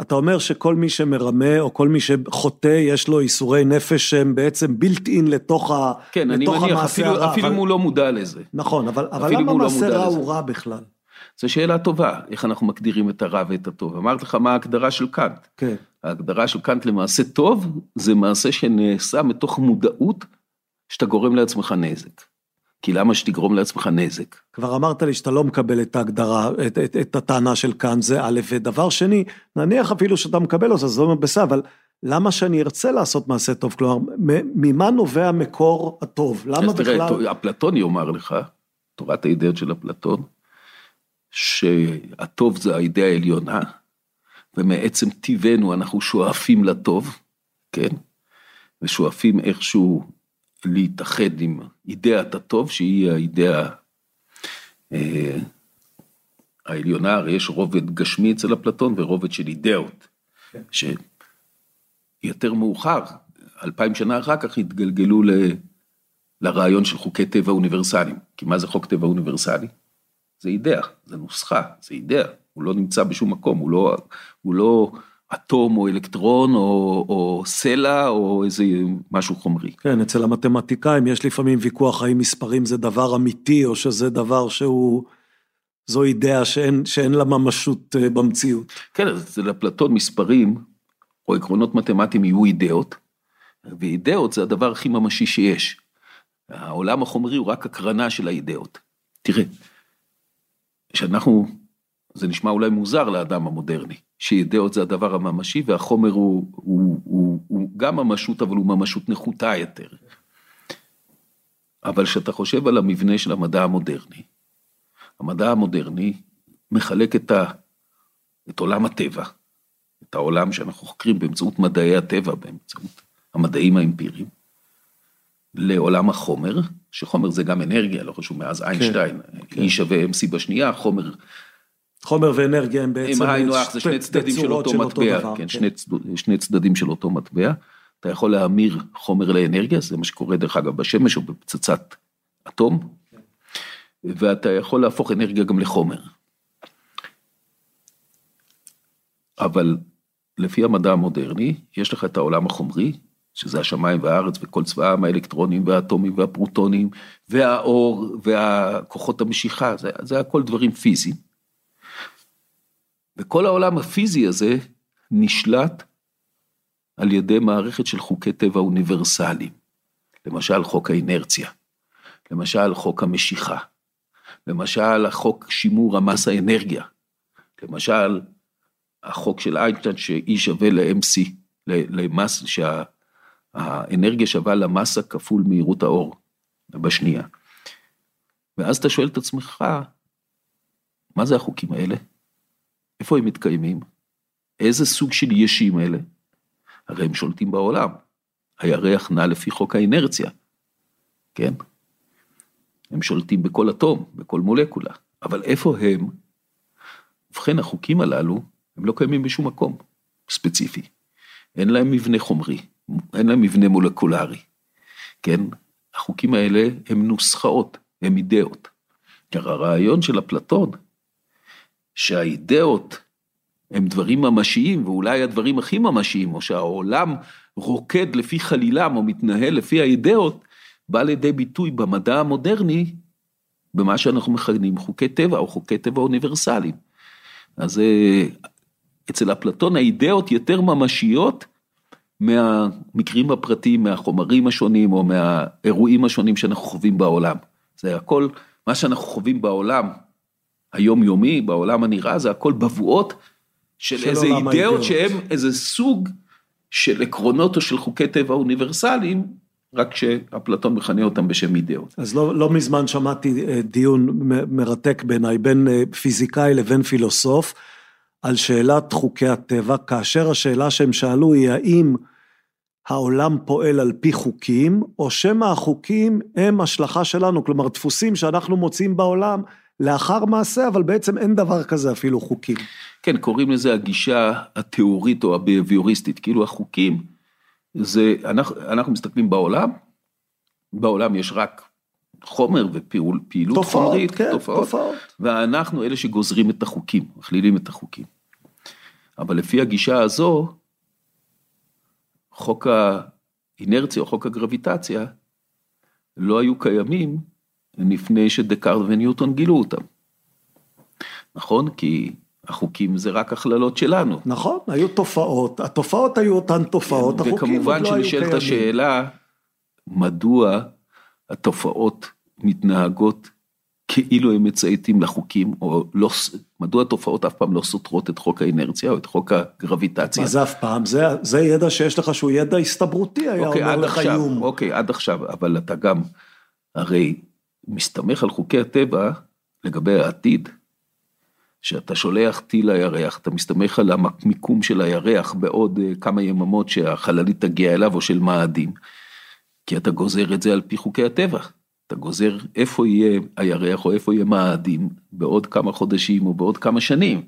אתה אומר שכל מי שמרמה, או כל מי שחוטא, יש לו איסורי נפש שהם בעצם בילט אין לתוך, ה, כן, לתוך אני מניח, אפילו, הרע. אם הוא לא מודע לזה. נכון, אבל, אבל למה לא מעשה רע הוא רע בכלל? זו שאלה טובה, איך אנחנו מגדירים את הרע ואת הטוב. אמרתי לך מה ההגדרה של קאנט. כן. ההגדרה של קאנט למעשה טוב, זה מעשה שנעשה מתוך מודעות שאתה גורם לעצמך נזק. כי למה שתגרום לעצמך נזק? כבר אמרת לי שאתה לא מקבל את ההגדרה, את, את, את הטענה של כאן, זה א', ודבר שני, נניח אפילו שאתה מקבל אותה, זה לא בסדר, אבל למה שאני ארצה לעשות מעשה טוב? כלומר, ממה נובע מקור הטוב? למה בכלל... תראה, אפלטון יאמר לך, תורת האידאות של אפלטון, שהטוב זה האידאה העליונה, ומעצם טיבנו אנחנו שואפים לטוב, כן? ושואפים איכשהו להתאחד עם אידאת הטוב, שהיא האידאה אה, העליונה, הרי יש רובד גשמי אצל אפלטון ורובד של אידאות, כן. שיותר מאוחר, אלפיים שנה אחר כך התגלגלו ל... לרעיון של חוקי טבע אוניברסליים. כי מה זה חוק טבע אוניברסלי? זה אידאה, זה נוסחה, זה אידאה, הוא לא נמצא בשום מקום, הוא לא, הוא לא אטום או אלקטרון או, או סלע או איזה משהו חומרי. כן, אצל המתמטיקאים יש לפעמים ויכוח האם מספרים זה דבר אמיתי או שזה דבר שהוא, זו אידאה שאין, שאין לה ממשות אה, במציאות. כן, אז אצל אפלטון מספרים או עקרונות מתמטיים יהיו אידאות, ואידאות זה הדבר הכי ממשי שיש. העולם החומרי הוא רק הקרנה של האידאות. תראה, שאנחנו, זה נשמע אולי מוזר לאדם המודרני, שאידאות זה הדבר הממשי והחומר הוא, הוא, הוא, הוא גם ממשות אבל הוא ממשות נחותה יותר. אבל כשאתה חושב על המבנה של המדע המודרני, המדע המודרני מחלק את, ה, את עולם הטבע, את העולם שאנחנו חוקרים באמצעות מדעי הטבע, באמצעות המדעים האמפיריים, לעולם החומר, שחומר זה גם אנרגיה, לא חשוב, מאז איינשטיין, כן, E שווה MC בשנייה, חומר... חומר ואנרגיה הם בעצם... הם היינו הך, זה שני צדדים של אותו מטבע, כן, כן. שני, שני צדדים של אותו מטבע. אתה יכול להמיר חומר לאנרגיה, זה מה שקורה דרך אגב בשמש או בפצצת אטום, ואתה יכול להפוך אנרגיה גם לחומר. אבל לפי המדע המודרני, יש לך את העולם החומרי, שזה השמיים והארץ וכל צבאם, האלקטרונים והאטומים והפרוטונים והאור והכוחות המשיכה, זה, זה הכל דברים פיזיים. וכל העולם הפיזי הזה נשלט על ידי מערכת של חוקי טבע אוניברסליים. למשל חוק האינרציה, למשל חוק המשיכה, למשל החוק שימור המסה אנרגיה, למשל החוק של איינשטיין ש-E שווה ל-MC, למס, שה... האנרגיה שווה למסה כפול מהירות האור בשנייה. ואז אתה שואל את עצמך, מה זה החוקים האלה? איפה הם מתקיימים? איזה סוג של ישים אלה? הרי הם שולטים בעולם. הירח נע לפי חוק האינרציה, כן? הם שולטים בכל אטום, בכל מולקולה, אבל איפה הם? ובכן, החוקים הללו, הם לא קיימים בשום מקום ספציפי. אין להם מבנה חומרי, אין להם מבנה מולקולרי, כן? החוקים האלה הם נוסחאות, הם אידאות. כי הרעיון של אפלטון, שהאידאות הם דברים ממשיים, ואולי הדברים הכי ממשיים, או שהעולם רוקד לפי חלילם, או מתנהל לפי האידאות, בא לידי ביטוי במדע המודרני, במה שאנחנו מכנים חוקי טבע, או חוקי טבע אוניברסליים. אז אה, אצל אפלטון האידאות יותר ממשיות מהמקרים הפרטיים, מהחומרים השונים או מהאירועים השונים שאנחנו חווים בעולם. זה הכל, מה שאנחנו חווים בעולם היומיומי, בעולם הנראה, זה הכל בבואות של, איזה אידאות שהם איזה סוג של עקרונות או של חוקי טבע אוניברסליים, רק שאפלטון מכנה אותם בשם אידאות. אז לא, לא מזמן שמעתי אה, דיון מרתק בעיניי בין אה, פיזיקאי לבין פילוסוף, על שאלת חוקי הטבע, כאשר השאלה שהם שאלו היא האם העולם פועל על פי חוקים, או שמא החוקים הם השלכה שלנו, כלומר דפוסים שאנחנו מוצאים בעולם לאחר מעשה, אבל בעצם אין דבר כזה אפילו חוקים. כן, קוראים לזה הגישה התיאורית או הביוריסטית, כאילו החוקים, זה, אנחנו, אנחנו מסתכלים בעולם, בעולם יש רק חומר ופעילות תופעות, חומרית, כן, תופעות, תופעות, ואנחנו אלה שגוזרים את החוקים, מכלילים את החוקים. אבל לפי הגישה הזו, חוק האינרציה או חוק הגרביטציה לא היו קיימים לפני שדקארד וניוטון גילו אותם. נכון? כי החוקים זה רק הכללות שלנו. נכון, היו תופעות, התופעות היו אותן תופעות, כן, החוקים עוד לא היו קיימים. וכמובן שנשאלת השאלה, מדוע התופעות מתנהגות כאילו הם מצייתים לחוקים, או לא, מדוע התופעות אף פעם לא סותרות את חוק האינרציה או את חוק הגרביטציה? מה זה אף פעם? זה, זה ידע שיש לך שהוא ידע הסתברותי, היה אוקיי, אומר לך איום. אוקיי, עד עכשיו, אבל אתה גם, הרי מסתמך על חוקי הטבע לגבי העתיד, שאתה שולח טיל לירח, אתה מסתמך על המיקום של הירח בעוד אה, כמה יממות שהחללית תגיע אליו או של מאדים, כי אתה גוזר את זה על פי חוקי הטבע. אתה גוזר איפה יהיה הירח או איפה יהיה מאדים בעוד כמה חודשים או בעוד כמה שנים.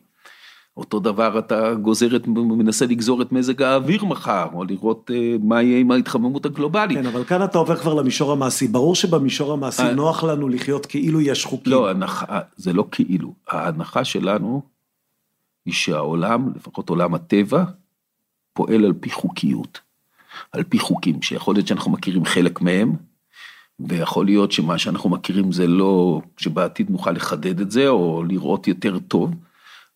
אותו דבר אתה גוזר את, מנסה לגזור את מזג האוויר מחר, או לראות אה, מה יהיה עם ההתחממות הגלובלית. כן, אבל כאן אתה עובר כבר למישור המעשי. ברור שבמישור המעשי אה, נוח לנו לחיות כאילו יש חוקים. לא, הנחה, זה לא כאילו. ההנחה שלנו היא שהעולם, לפחות עולם הטבע, פועל על פי חוקיות. על פי חוקים, שיכול להיות שאנחנו מכירים חלק מהם, ויכול להיות שמה שאנחנו מכירים זה לא, שבעתיד נוכל לחדד את זה, או לראות יותר טוב.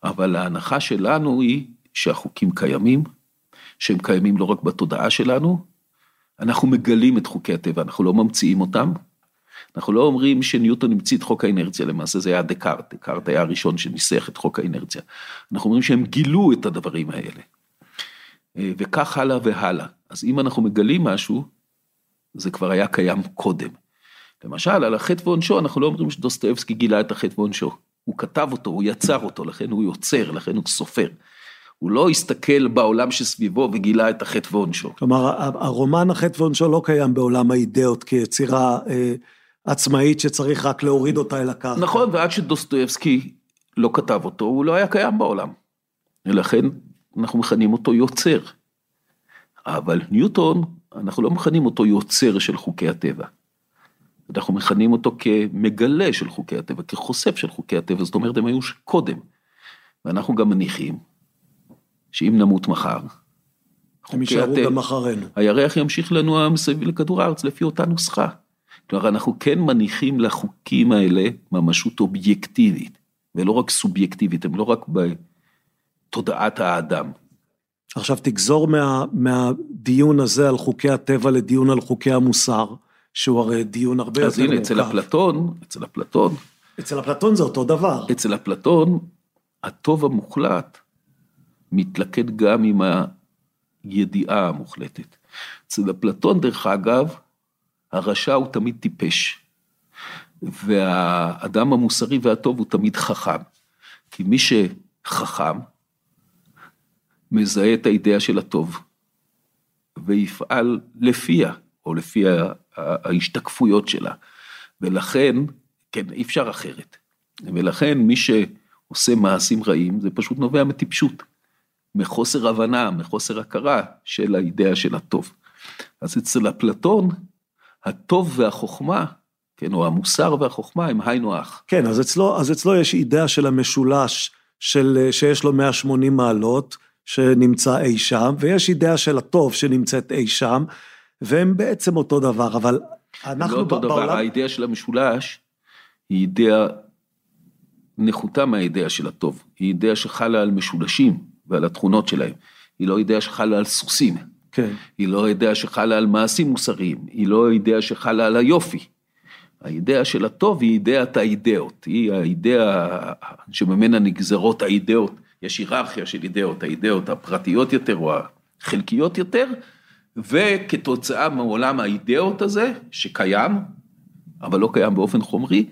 אבל ההנחה שלנו היא שהחוקים קיימים, שהם קיימים לא רק בתודעה שלנו, אנחנו מגלים את חוקי הטבע, אנחנו לא ממציאים אותם. אנחנו לא אומרים שניוטון המציא את חוק האינרציה, למעשה זה היה דקארט, דקארט היה הראשון שניסח את חוק האינרציה. אנחנו אומרים שהם גילו את הדברים האלה. וכך הלאה והלאה. אז אם אנחנו מגלים משהו, זה כבר היה קיים קודם. למשל, על החטא ועונשו, אנחנו לא אומרים שדוסטויבסקי גילה את החטא ועונשו. הוא כתב אותו, הוא יצר אותו, לכן הוא יוצר, לכן הוא סופר. הוא לא הסתכל בעולם שסביבו וגילה את החטא ועונשו. כלומר, הרומן החטא ועונשו לא קיים בעולם האידאות כיצירה אה, עצמאית שצריך רק להוריד אותה אל הקרקע. נכון, ועד שדוסטויבסקי לא כתב אותו, הוא לא היה קיים בעולם. ולכן אנחנו מכנים אותו יוצר. אבל ניוטון, אנחנו לא מכנים אותו יוצר של חוקי הטבע. אנחנו מכנים אותו כמגלה של חוקי הטבע, כחושף של חוקי הטבע, זאת אומרת הם היו קודם. ואנחנו גם מניחים שאם נמות מחר, הם יישארו גם אחרינו. הירח ימשיך לנוע מסביב לכדור הארץ לפי אותה נוסחה. כלומר אנחנו כן מניחים לחוקים האלה ממשות אובייקטיבית, ולא רק סובייקטיבית, הם לא רק בתודעת האדם. עכשיו תגזור מה, מהדיון הזה על חוקי הטבע לדיון על חוקי המוסר. שהוא הרי דיון הרבה יותר מורכב. אז הנה, אצל אפלטון, אצל אפלטון. אצל אפלטון זה אותו דבר. אצל אפלטון, הטוב המוחלט מתלכד גם עם הידיעה המוחלטת. אצל אפלטון, דרך אגב, הרשע הוא תמיד טיפש, והאדם המוסרי והטוב הוא תמיד חכם. כי מי שחכם, מזהה את האידאה של הטוב, ויפעל לפיה, או לפי ההשתקפויות שלה. ולכן, כן, אי אפשר אחרת. ולכן מי שעושה מעשים רעים, זה פשוט נובע מטיפשות, מחוסר הבנה, מחוסר הכרה של האידאה של הטוב. אז אצל אפלטון, הטוב והחוכמה, כן, או המוסר והחוכמה הם היינו הך. כן, אז אצלו, אז אצלו יש אידאה של המשולש, של, שיש לו 180 מעלות, שנמצא אי שם, ויש אידאה של הטוב שנמצאת אי שם, והם בעצם אותו דבר, אבל אנחנו לא אותו בעולם... דבר, האידאה של המשולש היא אידאה נחותה מהאידאה של הטוב, היא אידאה שחלה על משולשים ועל התכונות שלהם, היא לא אידאה שחלה על סוסים, כן. היא לא אידאה שחלה על מעשים מוסריים, היא לא אידאה שחלה על היופי. האידאה של הטוב היא אידאת האידאות, היא האידאה שממנה נגזרות האידאות, יש היררכיה של אידאות, האידאות הפרטיות יותר או החלקיות יותר, וכתוצאה מעולם האידאות הזה, שקיים, אבל לא קיים באופן חומרי,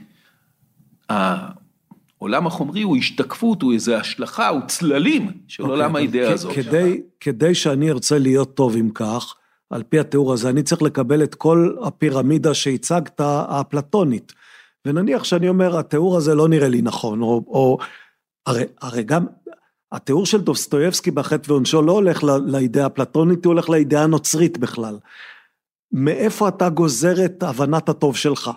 העולם החומרי הוא השתקפות, הוא איזו השלכה, הוא צללים של okay, אוקיי, עולם האידאה הזאת. כדי, כדי שאני ארצה להיות טוב עם כך, על פי התיאור הזה, אני צריך לקבל את כל הפירמידה שהצגת, האפלטונית. ונניח שאני אומר, התיאור הזה לא נראה לי נכון, או, או הרי, הרי גם התיאור של דוסטויבסקי בחטא ועונשו לא הולך לאידאה הפלטונית, הוא הולך לאידאה הנוצרית בכלל. מאיפה אתה גוזר את הבנת הטוב שלך?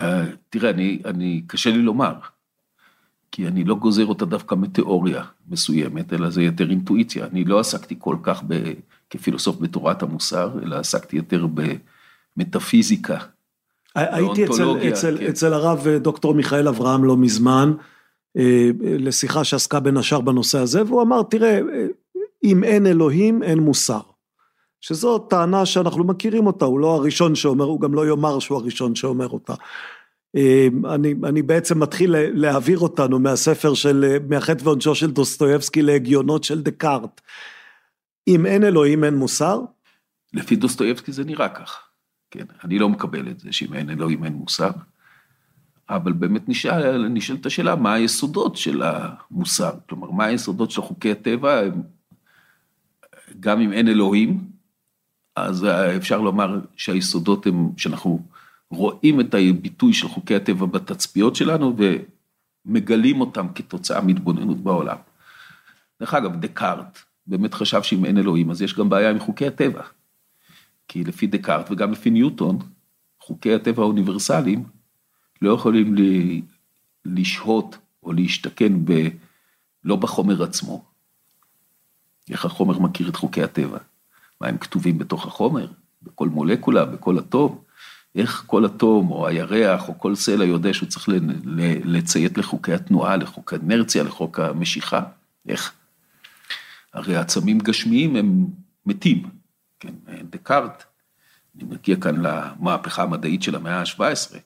אה, תראה, אני, אני, קשה לי לומר, כי אני לא גוזר אותה דווקא מתיאוריה מסוימת, אלא זה יותר אינטואיציה. אני לא עסקתי כל כך ב, כפילוסוף בתורת המוסר, אלא עסקתי יותר במטאפיזיקה. הייתי אצל, אצל, כן. אצל הרב דוקטור מיכאל אברהם לא מזמן, אה, לשיחה שעסקה בין השאר בנושא הזה, והוא אמר, תראה, אם אין אלוהים, אין מוסר. שזו טענה שאנחנו מכירים אותה, הוא לא הראשון שאומר, הוא גם לא יאמר שהוא הראשון שאומר אותה. אה, אני, אני בעצם מתחיל להעביר אותנו מהספר של, מהחטא ועונשו של דוסטויבסקי להגיונות של דקארט. אם אין אלוהים, אין מוסר? לפי דוסטויבסקי זה נראה כך. כן, אני לא מקבל את זה שאם אין אלוהים, אין מוסר. אבל באמת נשאל, נשאלת השאלה, מה היסודות של המוסר? כלומר, מה היסודות של חוקי הטבע? גם אם אין אלוהים, אז אפשר לומר שהיסודות הם, שאנחנו רואים את הביטוי של חוקי הטבע בתצפיות שלנו ומגלים אותם כתוצאה מהתבוננות בעולם. דרך אגב, דקארט באמת חשב שאם אין אלוהים אז יש גם בעיה עם חוקי הטבע. כי לפי דקארט וגם לפי ניוטון, חוקי הטבע האוניברסליים לא יכולים לשהות או להשתכן ב... לא בחומר עצמו. איך החומר מכיר את חוקי הטבע? מה הם כתובים בתוך החומר? בכל מולקולה, בכל אטום? איך כל אטום או הירח או כל סלע יודע שהוא צריך לציית לחוקי התנועה, לחוק האנרציה, לחוק המשיכה? איך? הרי עצמים גשמיים הם מתים, כן, דקארט, אני מגיע כאן למהפכה המדעית של המאה ה-17,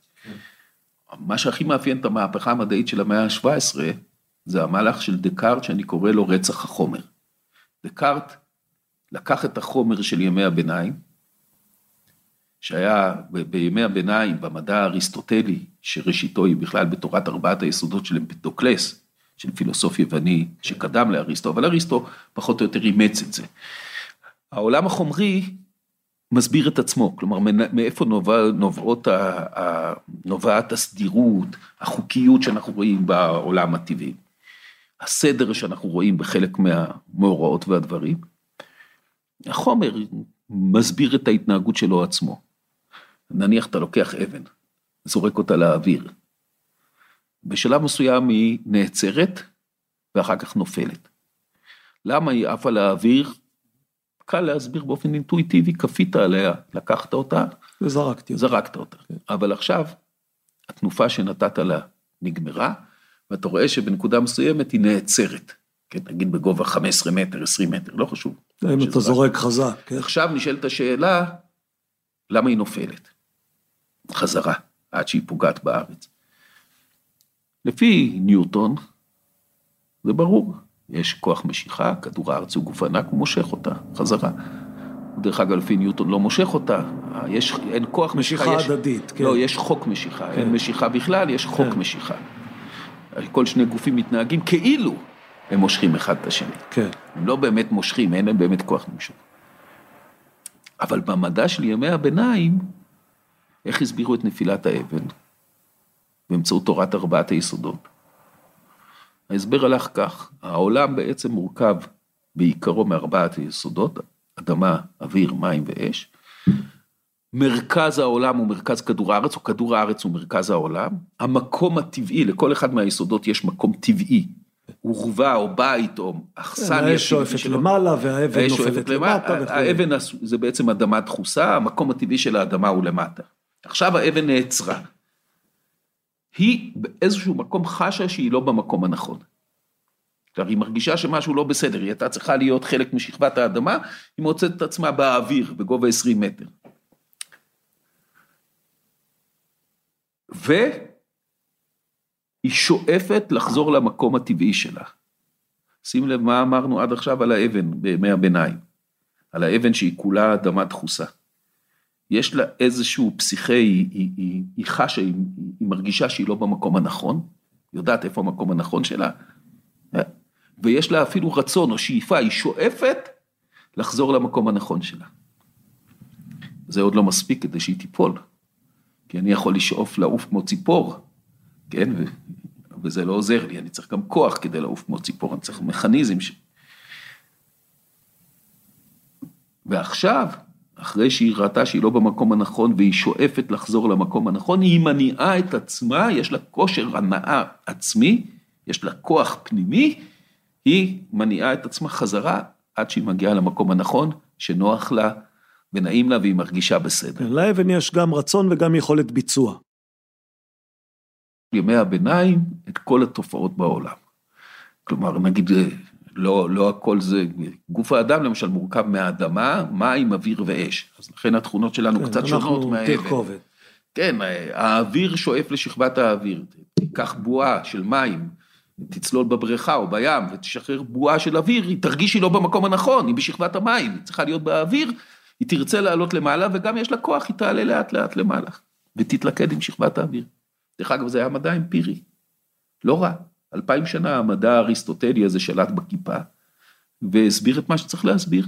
מה שהכי מאפיין את המהפכה המדעית של המאה ה-17, זה המהלך של דקארט שאני קורא לו רצח החומר. דקארט לקח את החומר של ימי הביניים, שהיה בימי הביניים במדע האריסטוטלי, שראשיתו היא בכלל בתורת ארבעת היסודות של אמפדוקלס, של פילוסוף יווני שקדם לאריסטו, אבל אריסטו פחות או יותר אימץ את זה. העולם החומרי מסביר את עצמו, כלומר מאיפה נובע, נובעות, נובעת הסדירות, החוקיות שאנחנו רואים בעולם הטבעי, הסדר שאנחנו רואים בחלק מהמאורעות והדברים. החומר מסביר את ההתנהגות שלו עצמו. נניח אתה לוקח אבן, זורק אותה לאוויר. בשלב מסוים היא נעצרת ואחר כך נופלת. למה היא עפה לאוויר? קל להסביר באופן אינטואיטיבי, כפית עליה, לקחת אותה. וזרקתי אותה. זרקת אותה. כן. אבל עכשיו, התנופה שנתת לה נגמרה, ואתה רואה שבנקודה מסוימת היא נעצרת. כן, נגיד בגובה 15 מטר, 20 מטר, לא חשוב. אם אתה זורק חזק, כן. עכשיו נשאלת השאלה, למה היא נופלת? חזרה, עד שהיא פוגעת בארץ. לפי ניוטון, זה ברור, יש כוח משיכה, כדור הארץ הוא גוף ענק, הוא מושך אותה חזרה. דרך אגב, לפי ניוטון לא מושך אותה, יש, אין כוח משיכה. משיכה יש, הדדית, כן. לא, יש חוק משיכה, כן. אין משיכה בכלל, יש חוק כן. משיכה. כל שני גופים מתנהגים כאילו הם מושכים אחד את השני. כן. הם לא באמת מושכים, אין להם באמת כוח למשוך. אבל במדע של ימי הביניים, איך הסבירו את נפילת האבן? באמצעות תורת ארבעת היסודות. ההסבר הלך כך, העולם בעצם מורכב בעיקרו מארבעת היסודות, אדמה, אוויר, מים ואש. מרכז העולם הוא מרכז כדור הארץ, או כדור הארץ הוא מרכז העולם. המקום הטבעי, לכל אחד מהיסודות יש מקום טבעי, אורווה או בית או אכסניה. האש שואפת למעלה והאבן נופלת למטה. האבן זה בעצם אדמה דחוסה, המקום הטבעי של האדמה הוא למטה. עכשיו האבן נעצרה. היא באיזשהו מקום חשה שהיא לא במקום הנכון. כלומר, היא מרגישה שמשהו לא בסדר, היא הייתה צריכה להיות חלק משכבת האדמה, היא מוצאת את עצמה באוויר, בגובה 20 מטר. והיא שואפת לחזור למקום הטבעי שלה. שים לב מה אמרנו עד עכשיו על האבן בימי הביניים, על האבן שהיא כולה אדמה דחוסה. יש לה איזשהו פסיכי, היא, היא, היא, היא חשה, היא, היא מרגישה שהיא לא במקום הנכון, יודעת איפה המקום הנכון שלה, ויש לה אפילו רצון או שאיפה, היא שואפת לחזור למקום הנכון שלה. זה עוד לא מספיק כדי שהיא תיפול, כי אני יכול לשאוף לעוף כמו ציפור, כן, ו... וזה לא עוזר לי, אני צריך גם כוח כדי לעוף כמו ציפור, אני צריך מכניזם ש... ועכשיו, אחרי שהיא ראתה שהיא לא במקום הנכון והיא שואפת לחזור למקום הנכון, היא מניעה את עצמה, יש לה כושר הנאה עצמי, יש לה כוח פנימי, היא מניעה את עצמה חזרה עד שהיא מגיעה למקום הנכון, שנוח לה ונעים לה והיא מרגישה בסדר. כן, לאבן יש גם רצון וגם יכולת ביצוע. ימי הביניים, את כל התופעות בעולם. כלומר, נגיד לא, לא הכל זה, גוף האדם למשל מורכב מהאדמה, מים, אוויר ואש, אז לכן התכונות שלנו כן, קצת שונות מהאבן. כן, האוויר שואף לשכבת האוויר, תיקח בועה של מים, תצלול בבריכה או בים ותשחרר בועה של אוויר, היא תרגיש שהיא לא במקום הנכון, היא בשכבת המים, היא צריכה להיות באוויר, היא תרצה לעלות למעלה וגם יש לה כוח, היא תעלה לאט לאט למעלה ותתלכד עם שכבת האוויר. דרך אגב, זה היה מדע אמפירי, לא רע. אלפיים שנה המדע האריסטוטלי הזה שלט בכיפה, והסביר את מה שצריך להסביר.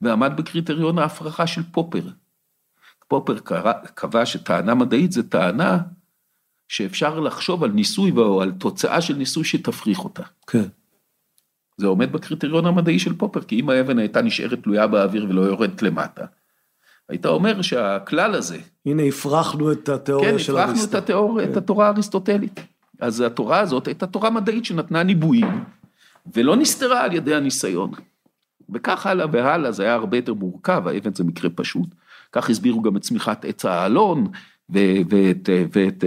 ועמד בקריטריון ההפרחה של פופר. פופר קבע שטענה מדעית זה טענה שאפשר לחשוב על ניסוי או על תוצאה של ניסוי שתפריך אותה. כן. זה עומד בקריטריון המדעי של פופר, כי אם האבן הייתה נשארת תלויה באוויר ולא יורדת למטה, היית אומר שהכלל הזה... הנה הפרחנו את התיאוריה כן, של אריסטו. כן, הפרחנו את, התיאור, כן. את התורה האריסטוטלית. אז התורה הזאת הייתה תורה מדעית שנתנה ניבויים, ולא נסתרה על ידי הניסיון. וכך הלאה והלאה, זה היה הרבה יותר מורכב, האבן זה מקרה פשוט. כך הסבירו גם את צמיחת עץ האלון, ואת, ואת, ואת,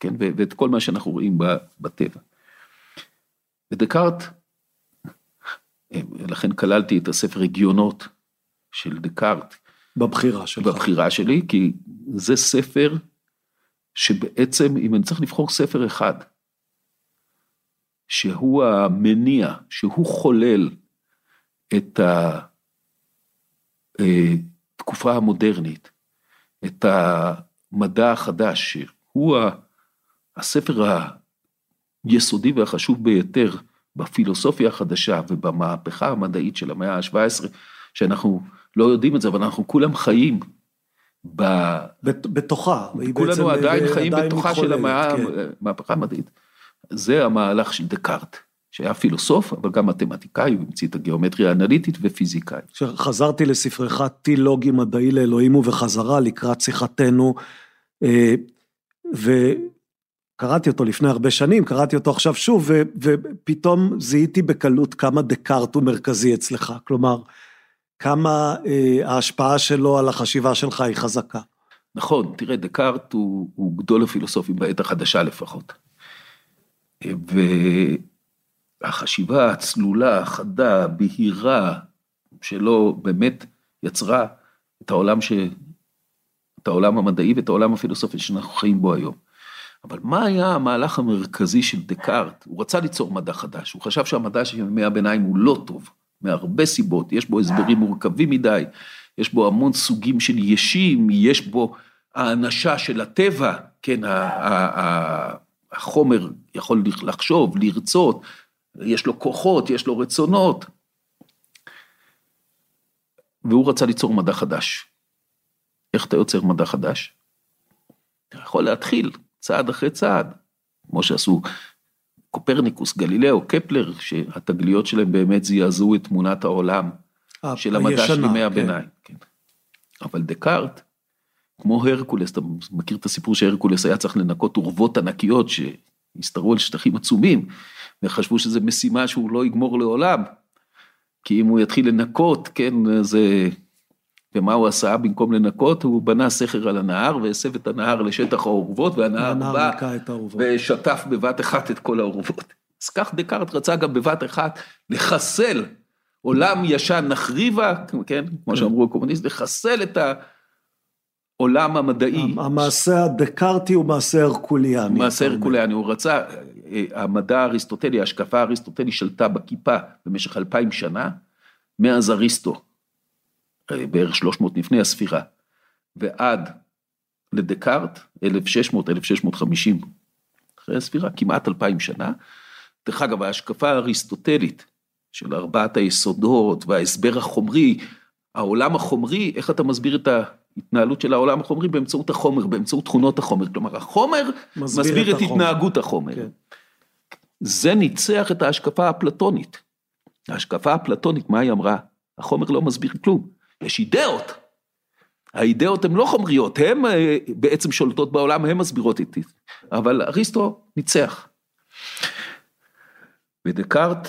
כן, ואת כל מה שאנחנו רואים בטבע. ודקארט, לכן כללתי את הספר הגיונות של דקארט. בבחירה שלך. בבחירה שלי, כי זה ספר שבעצם, אם אני צריך לבחור ספר אחד, שהוא המניע, שהוא חולל את התקופה אה, המודרנית, את המדע החדש, שהוא הספר היסודי והחשוב ביותר בפילוסופיה החדשה ובמהפכה המדעית של המאה ה-17, שאנחנו לא יודעים את זה, אבל אנחנו כולם חיים ב... בתוכה. כולנו עדיין חיים בתוכה של המהפכה כן. המדעית. זה המהלך של דקארט, שהיה פילוסוף, אבל גם מתמטיקאי, הוא המציא את הגיאומטריה האנליטית ופיזיקאי. כשחזרתי לספרך טילוגי מדעי לאלוהים ובחזרה לקראת שיחתנו, אה, וקראתי אותו לפני הרבה שנים, קראתי אותו עכשיו שוב, ופתאום זיהיתי בקלות כמה דקארט הוא מרכזי אצלך, כלומר, כמה אה, ההשפעה שלו על החשיבה שלך היא חזקה. נכון, תראה, דקארט הוא, הוא גדול הפילוסופים בעת החדשה לפחות. והחשיבה הצלולה, החדה, בהירה, שלו באמת יצרה את העולם, ש... את העולם המדעי ואת העולם הפילוסופי שאנחנו חיים בו היום. אבל מה היה המהלך המרכזי של דקארט? הוא רצה ליצור מדע חדש, הוא חשב שהמדע של ימי הביניים הוא לא טוב. מהרבה סיבות, יש בו הסברים מורכבים מדי, יש בו המון סוגים של ישים, יש בו האנשה של הטבע, כן, החומר יכול לחשוב, לרצות, יש לו כוחות, יש לו רצונות. והוא רצה ליצור מדע חדש. איך אתה יוצר מדע חדש? אתה יכול להתחיל צעד אחרי צעד, כמו שעשו קופרניקוס, גלילאו, קפלר, שהתגליות שלהם באמת זעזעו את תמונת העולם של המדע של ימי כן. הביניים. כן. אבל דקארט, כמו הרקולס, אתה מכיר את הסיפור שהרקולס היה צריך לנקות אורוות ענקיות שהסתרו על שטחים עצומים, וחשבו שזו משימה שהוא לא יגמור לעולם, כי אם הוא יתחיל לנקות, כן, זה... ומה הוא עשה במקום לנקות? הוא בנה סכר על הנהר והסב את הנהר לשטח האורוות, והנהר בא ושטף בבת אחת את כל האורוות. אז כך דקארט רצה גם בבת אחת לחסל עולם ישן נחריבה, כן, כמו כן. שאמרו הקומוניסט, לחסל את העולם המדעי. המעשה הדקארטי הוא מעשה הרקוליאני. מעשה הרקוליאני, הוא רצה, המדע האריסטוטלי, ההשקפה האריסטוטלי שלטה בכיפה במשך אלפיים שנה, מאז אריסטו. בערך 300 לפני הספירה, ועד לדקארט, 1600, 1650, אחרי הספירה, כמעט אלפיים שנה. דרך אגב, ההשקפה האריסטוטלית של ארבעת היסודות וההסבר החומרי, העולם החומרי, איך אתה מסביר את ההתנהלות של העולם החומרי? באמצעות החומר, באמצעות תכונות החומר. כלומר, החומר מסביר, מסביר את, את התנהגות החומר. כן. זה ניצח את ההשקפה האפלטונית. ההשקפה האפלטונית, מה היא אמרה? החומר לא מסביר כלום. יש אידאות. האידאות הן לא חומריות, הן אה, בעצם שולטות בעולם, הן מסבירות איתי. אבל אריסטו ניצח. ודקארט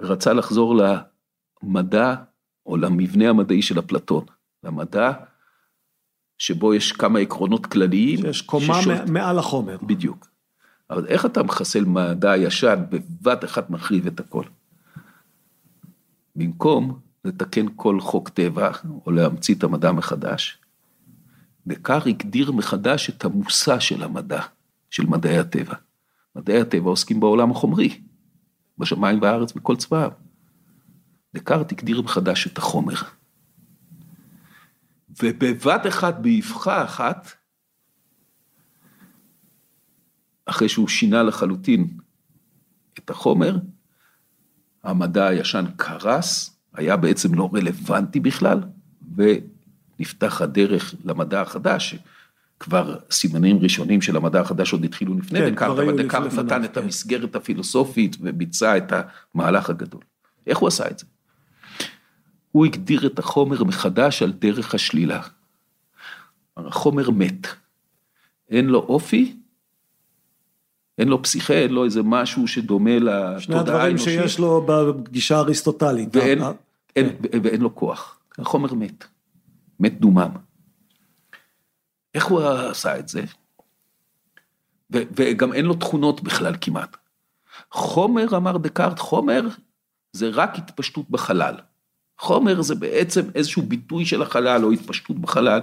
רצה לחזור למדע או למבנה המדעי של אפלטון, למדע שבו יש כמה עקרונות כלליים. שיש קומה ששולט... מעל החומר. בדיוק. אבל איך אתה מחסל מדע ישן בבת אחת מחריב את הכל? במקום לתקן כל חוק טבע או להמציא את המדע מחדש. דקאר הגדיר מחדש את המושא של המדע, של מדעי הטבע. מדעי הטבע עוסקים בעולם החומרי, בשמיים והארץ בכל צבאיו. דקארט הגדיר מחדש את החומר. ובבת אחת, באבחה אחת, אחרי שהוא שינה לחלוטין את החומר, המדע הישן קרס, היה בעצם לא רלוונטי בכלל, ונפתח הדרך למדע החדש, כבר סימנים ראשונים של המדע החדש עוד התחילו לפני כן, דקארט, אבל דקארט נתן את כן. המסגרת הפילוסופית וביצע את המהלך הגדול. איך הוא עשה את זה? הוא הגדיר את החומר מחדש על דרך השלילה. החומר מת. אין לו אופי, אין לו פסיכה, אין לו איזה משהו שדומה לתודעה שני הדברים האנושית, שיש לו בגישה האריסטוטלית. ואין, ה- אין, ואין לו כוח. החומר מת. מת דומם. איך הוא עשה את זה? ו, וגם אין לו תכונות בכלל כמעט. חומר, אמר דקארט, חומר זה רק התפשטות בחלל. חומר זה בעצם איזשהו ביטוי של החלל או התפשטות בחלל.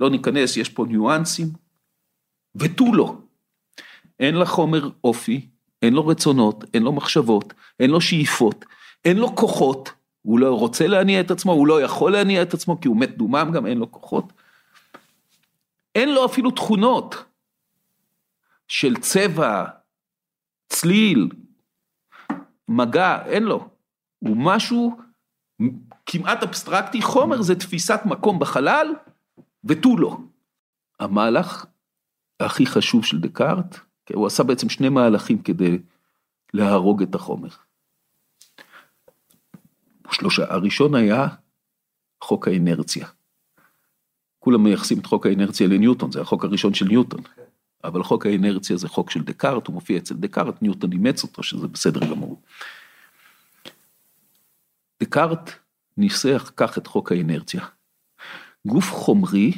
לא ניכנס, יש פה ניואנסים. ותו לא. אין לחומר אופי, אין לו רצונות, אין לו מחשבות, אין לו שאיפות, אין לו כוחות, הוא לא רוצה להניע את עצמו, הוא לא יכול להניע את עצמו כי הוא מת דומם, גם אין לו כוחות. אין לו אפילו תכונות של צבע, צליל, מגע, אין לו. הוא משהו כמעט אבסטרקטי, חומר זה תפיסת מקום בחלל, ותו לא. המהלך הכי חשוב של דקארט, הוא עשה בעצם שני מהלכים כדי להרוג את החומר. שלושה, הראשון היה חוק האינרציה. כולם מייחסים את חוק האינרציה לניוטון, זה החוק הראשון של ניוטון. אבל חוק האינרציה זה חוק של דקארט, הוא מופיע אצל דקארט, ניוטון אימץ אותו, שזה בסדר גמור. דקארט ניסח כך את חוק האינרציה. גוף חומרי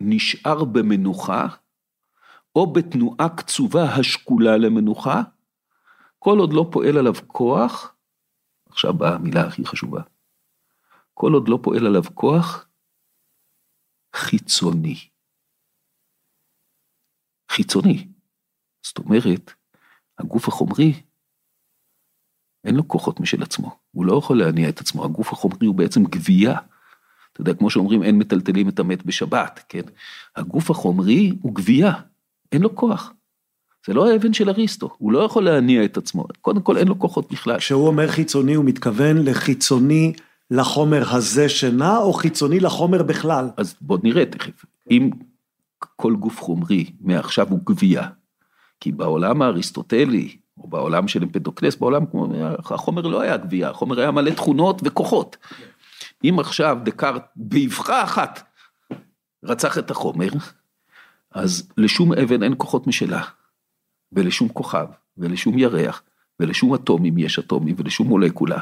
נשאר במנוחה, או בתנועה קצובה השקולה למנוחה, כל עוד לא פועל עליו כוח, עכשיו באה המילה הכי חשובה, כל עוד לא פועל עליו כוח חיצוני. חיצוני. זאת אומרת, הגוף החומרי, אין לו כוחות משל עצמו, הוא לא יכול להניע את עצמו, הגוף החומרי הוא בעצם גבייה. אתה יודע, כמו שאומרים, אין מטלטלים את המת בשבת, כן? הגוף החומרי הוא גבייה, אין לו כוח. זה לא האבן של אריסטו, הוא לא יכול להניע את עצמו, קודם כל אין לו כוחות בכלל. כשהוא אומר חיצוני, הוא מתכוון לחיצוני לחומר הזה שנע, או חיצוני לחומר בכלל? אז בוא נראה תכף, אם כל גוף חומרי מעכשיו הוא גבייה, כי בעולם האריסטוטלי, או בעולם של אמפדוקלס, בעולם כמו, החומר לא היה גבייה, החומר היה מלא תכונות וכוחות. אם עכשיו דקארט באבחה אחת רצח את החומר, אז לשום אבן אין כוחות משלה, ולשום כוכב, ולשום ירח, ולשום אטומים יש אטומים, ולשום מולקולה,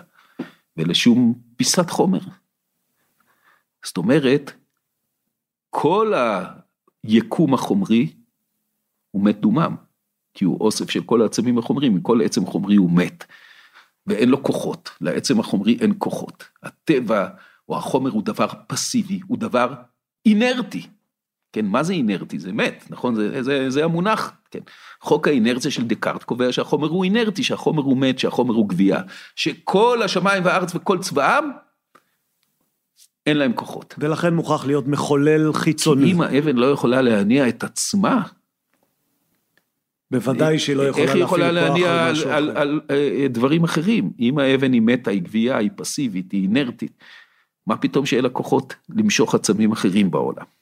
ולשום פיסת חומר. זאת אומרת, כל היקום החומרי הוא מת דומם, כי הוא אוסף של כל העצמים החומריים, מכל עצם חומרי הוא מת, ואין לו כוחות, לעצם החומרי אין כוחות. הטבע או החומר הוא דבר פסיבי, הוא דבר אינרטי. כן, מה זה אינרטי? זה מת, נכון? זה, זה, זה המונח, כן. חוק האינרציה של דקארט קובע שהחומר הוא אינרטי, שהחומר הוא מת, שהחומר הוא גבייה, שכל השמיים והארץ וכל צבאם, אין להם כוחות. ולכן מוכרח להיות מחולל חיצוני. אם האבן לא יכולה להניע את עצמה, בוודאי שהיא לא יכולה איך היא יכולה להפעיל כוח להניע על על, משהו על, אחר. על, על דברים אחרים? אם האבן היא מתה, היא גבייה, היא פסיבית, היא אינרטית, מה פתאום שיהיה לה כוחות למשוך עצמים אחרים בעולם?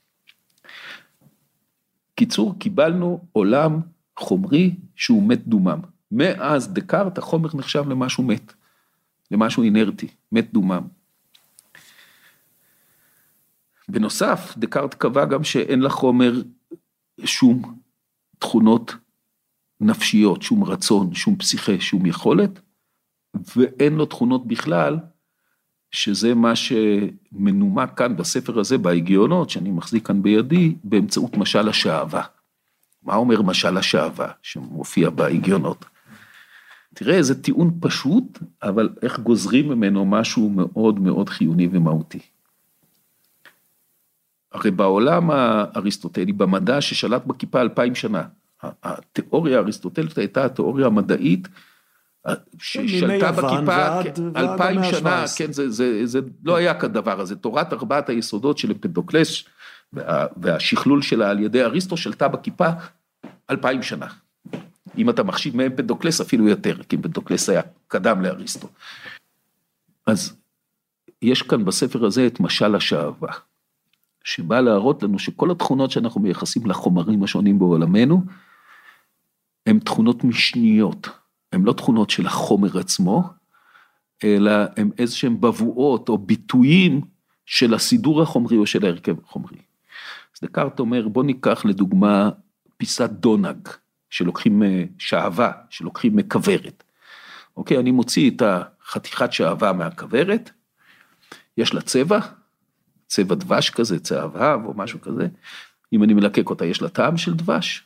קיצור, קיבלנו עולם חומרי שהוא מת דומם. מאז דקארט החומר נחשב למשהו מת, למשהו אינרטי, מת דומם. בנוסף, דקארט קבע גם שאין לחומר שום תכונות נפשיות, שום רצון, שום פסיכה, שום יכולת, ואין לו תכונות בכלל, שזה מה שמנומק כאן בספר הזה, בהגיונות, שאני מחזיק כאן בידי, באמצעות משל השעווה. מה אומר משל השעווה שמופיע בהגיונות? תראה איזה טיעון פשוט, אבל איך גוזרים ממנו משהו מאוד מאוד חיוני ומהותי. הרי בעולם האריסטוטלי, במדע ששלט בכיפה אלפיים שנה, התיאוריה האריסטוטלית הייתה התיאוריה המדעית ששלטה בכיפה אלפיים שנה, ה-17. כן, זה, זה, זה לא היה כדבר הזה, תורת ארבעת היסודות של אמפדוקלס וה, והשכלול שלה על ידי אריסטו שלטה בכיפה אלפיים שנה. אם אתה מחשיב מאמפדוקלס אפילו יותר, כי אמפדוקלס היה קדם לאריסטו. אז יש כאן בספר הזה את משל השעווה, שבא להראות לנו שכל התכונות שאנחנו מייחסים לחומרים השונים בעולמנו, הן תכונות משניות, הן לא תכונות של החומר עצמו, אלא הן איזשהן בבואות או ביטויים של הסידור החומרי או של ההרכב החומרי. אז דקארט אומר, בוא ניקח לדוגמה פיסת דונג, שלוקחים אה, שעווה, שלוקחים מכוורת. אוקיי, אני מוציא את החתיכת שעווה מהכוורת, יש לה צבע, צבע דבש כזה, צהבהב או משהו כזה, אם אני מלקק אותה יש לה טעם של דבש.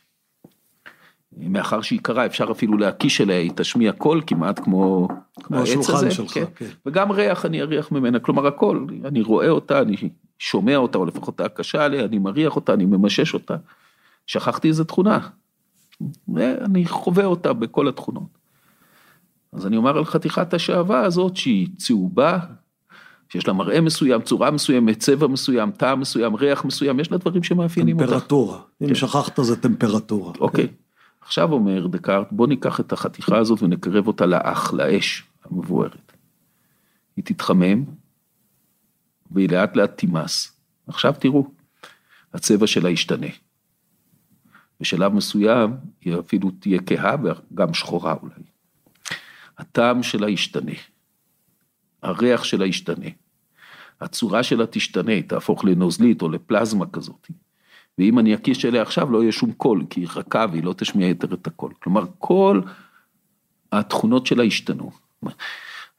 מאחר שהיא קרה אפשר אפילו להקיש אליה, היא תשמיע קול כמעט כמו, כמו העץ הזה, שלך, כן. כן. וגם ריח אני אריח ממנה, כלומר הכל, אני רואה אותה, אני שומע אותה, או לפחות הקשה עליה, אני מריח אותה, אני ממשש אותה. שכחתי איזה תכונה, ואני חווה אותה בכל התכונות. אז אני אומר על חתיכת השעווה הזאת שהיא צהובה, שיש לה מראה מסוים, צורה מסוימת, צבע מסוים, טעם מסוים, ריח מסוים, יש לה דברים שמאפיינים אותה. טמפרטורה, אם כן. שכחת זה טמפרטורה. אוקיי, עכשיו אומר דקארט, בוא ניקח את החתיכה הזאת ונקרב אותה לאח, לאש המבוארת. היא תתחמם, והיא לאט לאט תימס. עכשיו תראו, הצבע שלה ישתנה. בשלב מסוים היא אפילו תהיה כהה וגם שחורה אולי. הטעם שלה ישתנה, הריח שלה ישתנה, הצורה שלה תשתנה, היא תהפוך לנוזלית או לפלזמה כזאת. ואם אני אקיש אליה עכשיו לא יהיה שום קול, כי היא רכה והיא לא תשמיע יותר את הקול. כלומר, כל התכונות שלה השתנו.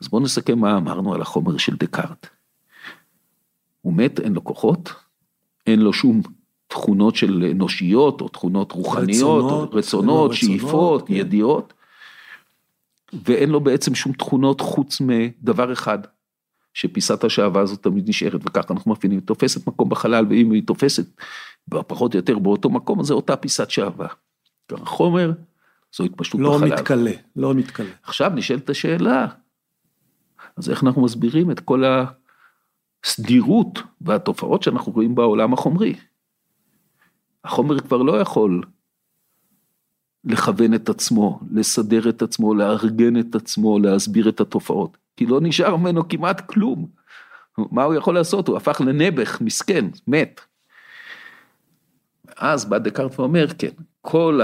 אז בואו נסכם מה אמרנו על החומר של דקארט. הוא מת, אין לו כוחות, אין לו שום תכונות של אנושיות או תכונות רוחניות, רצונות, רצונות, רצונות שאיפות, כן. ידיעות, ואין לו בעצם שום תכונות חוץ מדבר אחד, שפיסת השעווה הזאת תמיד נשארת, וככה אנחנו מפעילים, היא תופסת מקום בחלל, ואם היא תופסת פחות או יותר באותו מקום, זה אותה פיסת שעווה. החומר, זו התפשטות לא בחלל. מתכלה, לא מתכלה. עכשיו נשאלת השאלה, אז איך אנחנו מסבירים את כל הסדירות והתופעות שאנחנו רואים בעולם החומרי? החומר כבר לא יכול לכוון את עצמו, לסדר את עצמו, לארגן את עצמו, להסביר את התופעות, כי לא נשאר ממנו כמעט כלום. מה הוא יכול לעשות? הוא הפך לנעבך, מסכן, מת. אז בא דקארט ואומר, כן, כל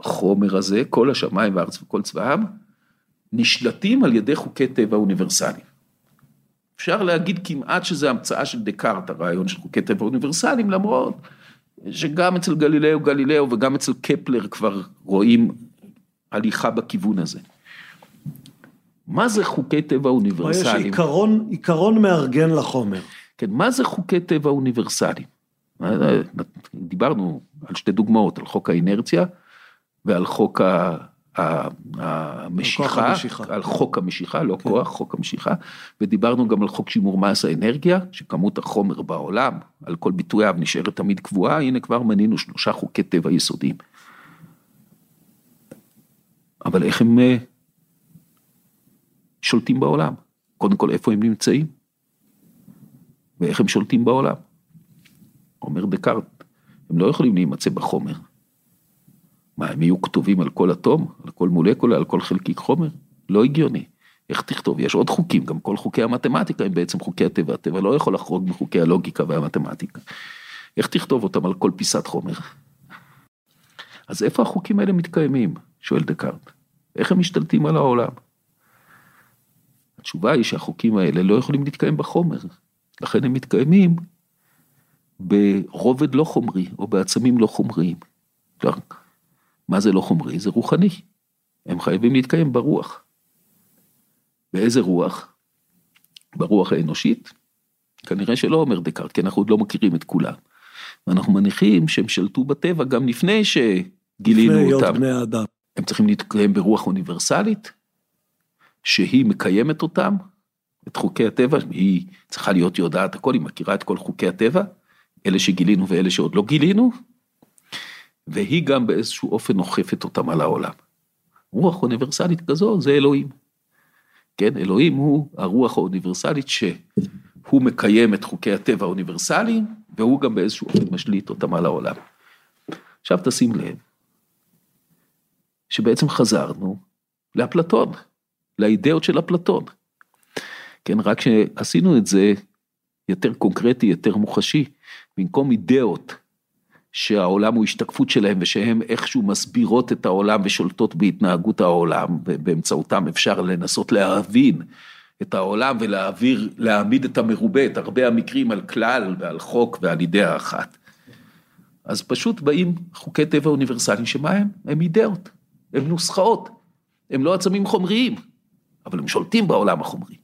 החומר הזה, כל השמיים והארץ וכל צבאם, נשלטים על ידי חוקי טבע אוניברסליים. אפשר להגיד כמעט שזה המצאה של דקארט, הרעיון של חוקי טבע אוניברסליים, למרות שגם אצל גלילאו גלילאו וגם אצל קפלר כבר רואים הליכה בכיוון הזה. מה זה חוקי טבע יש אוניברסליים? עיקרון, עיקרון מארגן לחומר. כן, מה זה חוקי טבע אוניברסליים? דיברנו על שתי דוגמאות, על חוק האינרציה ועל חוק ה... המשיכה, המשיכה. על חוק המשיכה, לא כן. כוח, חוק המשיכה, ודיברנו גם על חוק שימור מס האנרגיה, שכמות החומר בעולם, על כל ביטוייו נשארת תמיד קבועה, הנה כבר מנינו שלושה חוקי טבע יסודיים. אבל איך הם אה, שולטים בעולם? קודם כל, איפה הם נמצאים? ואיך הם שולטים בעולם? אומר דקארט, הם לא יכולים להימצא בחומר. מה, הם יהיו כתובים על כל אטום, על כל מולקולה, על כל חלקיק חומר? לא הגיוני. איך תכתוב? יש עוד חוקים, גם כל חוקי המתמטיקה הם בעצם חוקי הטבע, הטבע לא יכול לחרוג מחוקי הלוגיקה והמתמטיקה. איך תכתוב אותם על כל פיסת חומר? אז איפה החוקים האלה מתקיימים? שואל דקארט. איך הם משתלטים על העולם? התשובה היא שהחוקים האלה לא יכולים להתקיים בחומר, לכן הם מתקיימים ברובד לא חומרי או בעצמים לא חומריים. מה זה לא חומרי? זה רוחני. הם חייבים להתקיים ברוח. באיזה רוח? ברוח האנושית? כנראה שלא אומר דקארט, כי אנחנו עוד לא מכירים את כולם. ואנחנו מניחים שהם שלטו בטבע גם לפני שגילינו לפני אותם. היות בני האדם. הם צריכים להתקיים ברוח אוניברסלית, שהיא מקיימת אותם, את חוקי הטבע, היא צריכה להיות יודעת הכל, היא מכירה את כל חוקי הטבע, אלה שגילינו ואלה שעוד לא גילינו, והיא גם באיזשהו אופן אוכפת אותם על העולם. רוח אוניברסלית כזו זה אלוהים. כן, אלוהים הוא הרוח האוניברסלית שהוא מקיים את חוקי הטבע האוניברסליים, והוא גם באיזשהו אופן משליט אותם על העולם. עכשיו תשים לב, שבעצם חזרנו לאפלטון, לאידאות של אפלטון. כן, רק שעשינו את זה יותר קונקרטי, יותר מוחשי, במקום אידאות שהעולם הוא השתקפות שלהם ושהן איכשהו מסבירות את העולם ושולטות בהתנהגות העולם, ובאמצעותם אפשר לנסות להבין את העולם ולהעביר, להעמיד את המרובה, את הרבה המקרים על כלל ועל חוק ועל אידאה אחת. אז פשוט באים חוקי טבע אוניברסליים, שמה הם? הם אידאות, הם נוסחאות, הם לא עצמים חומריים, אבל הם שולטים בעולם החומרי.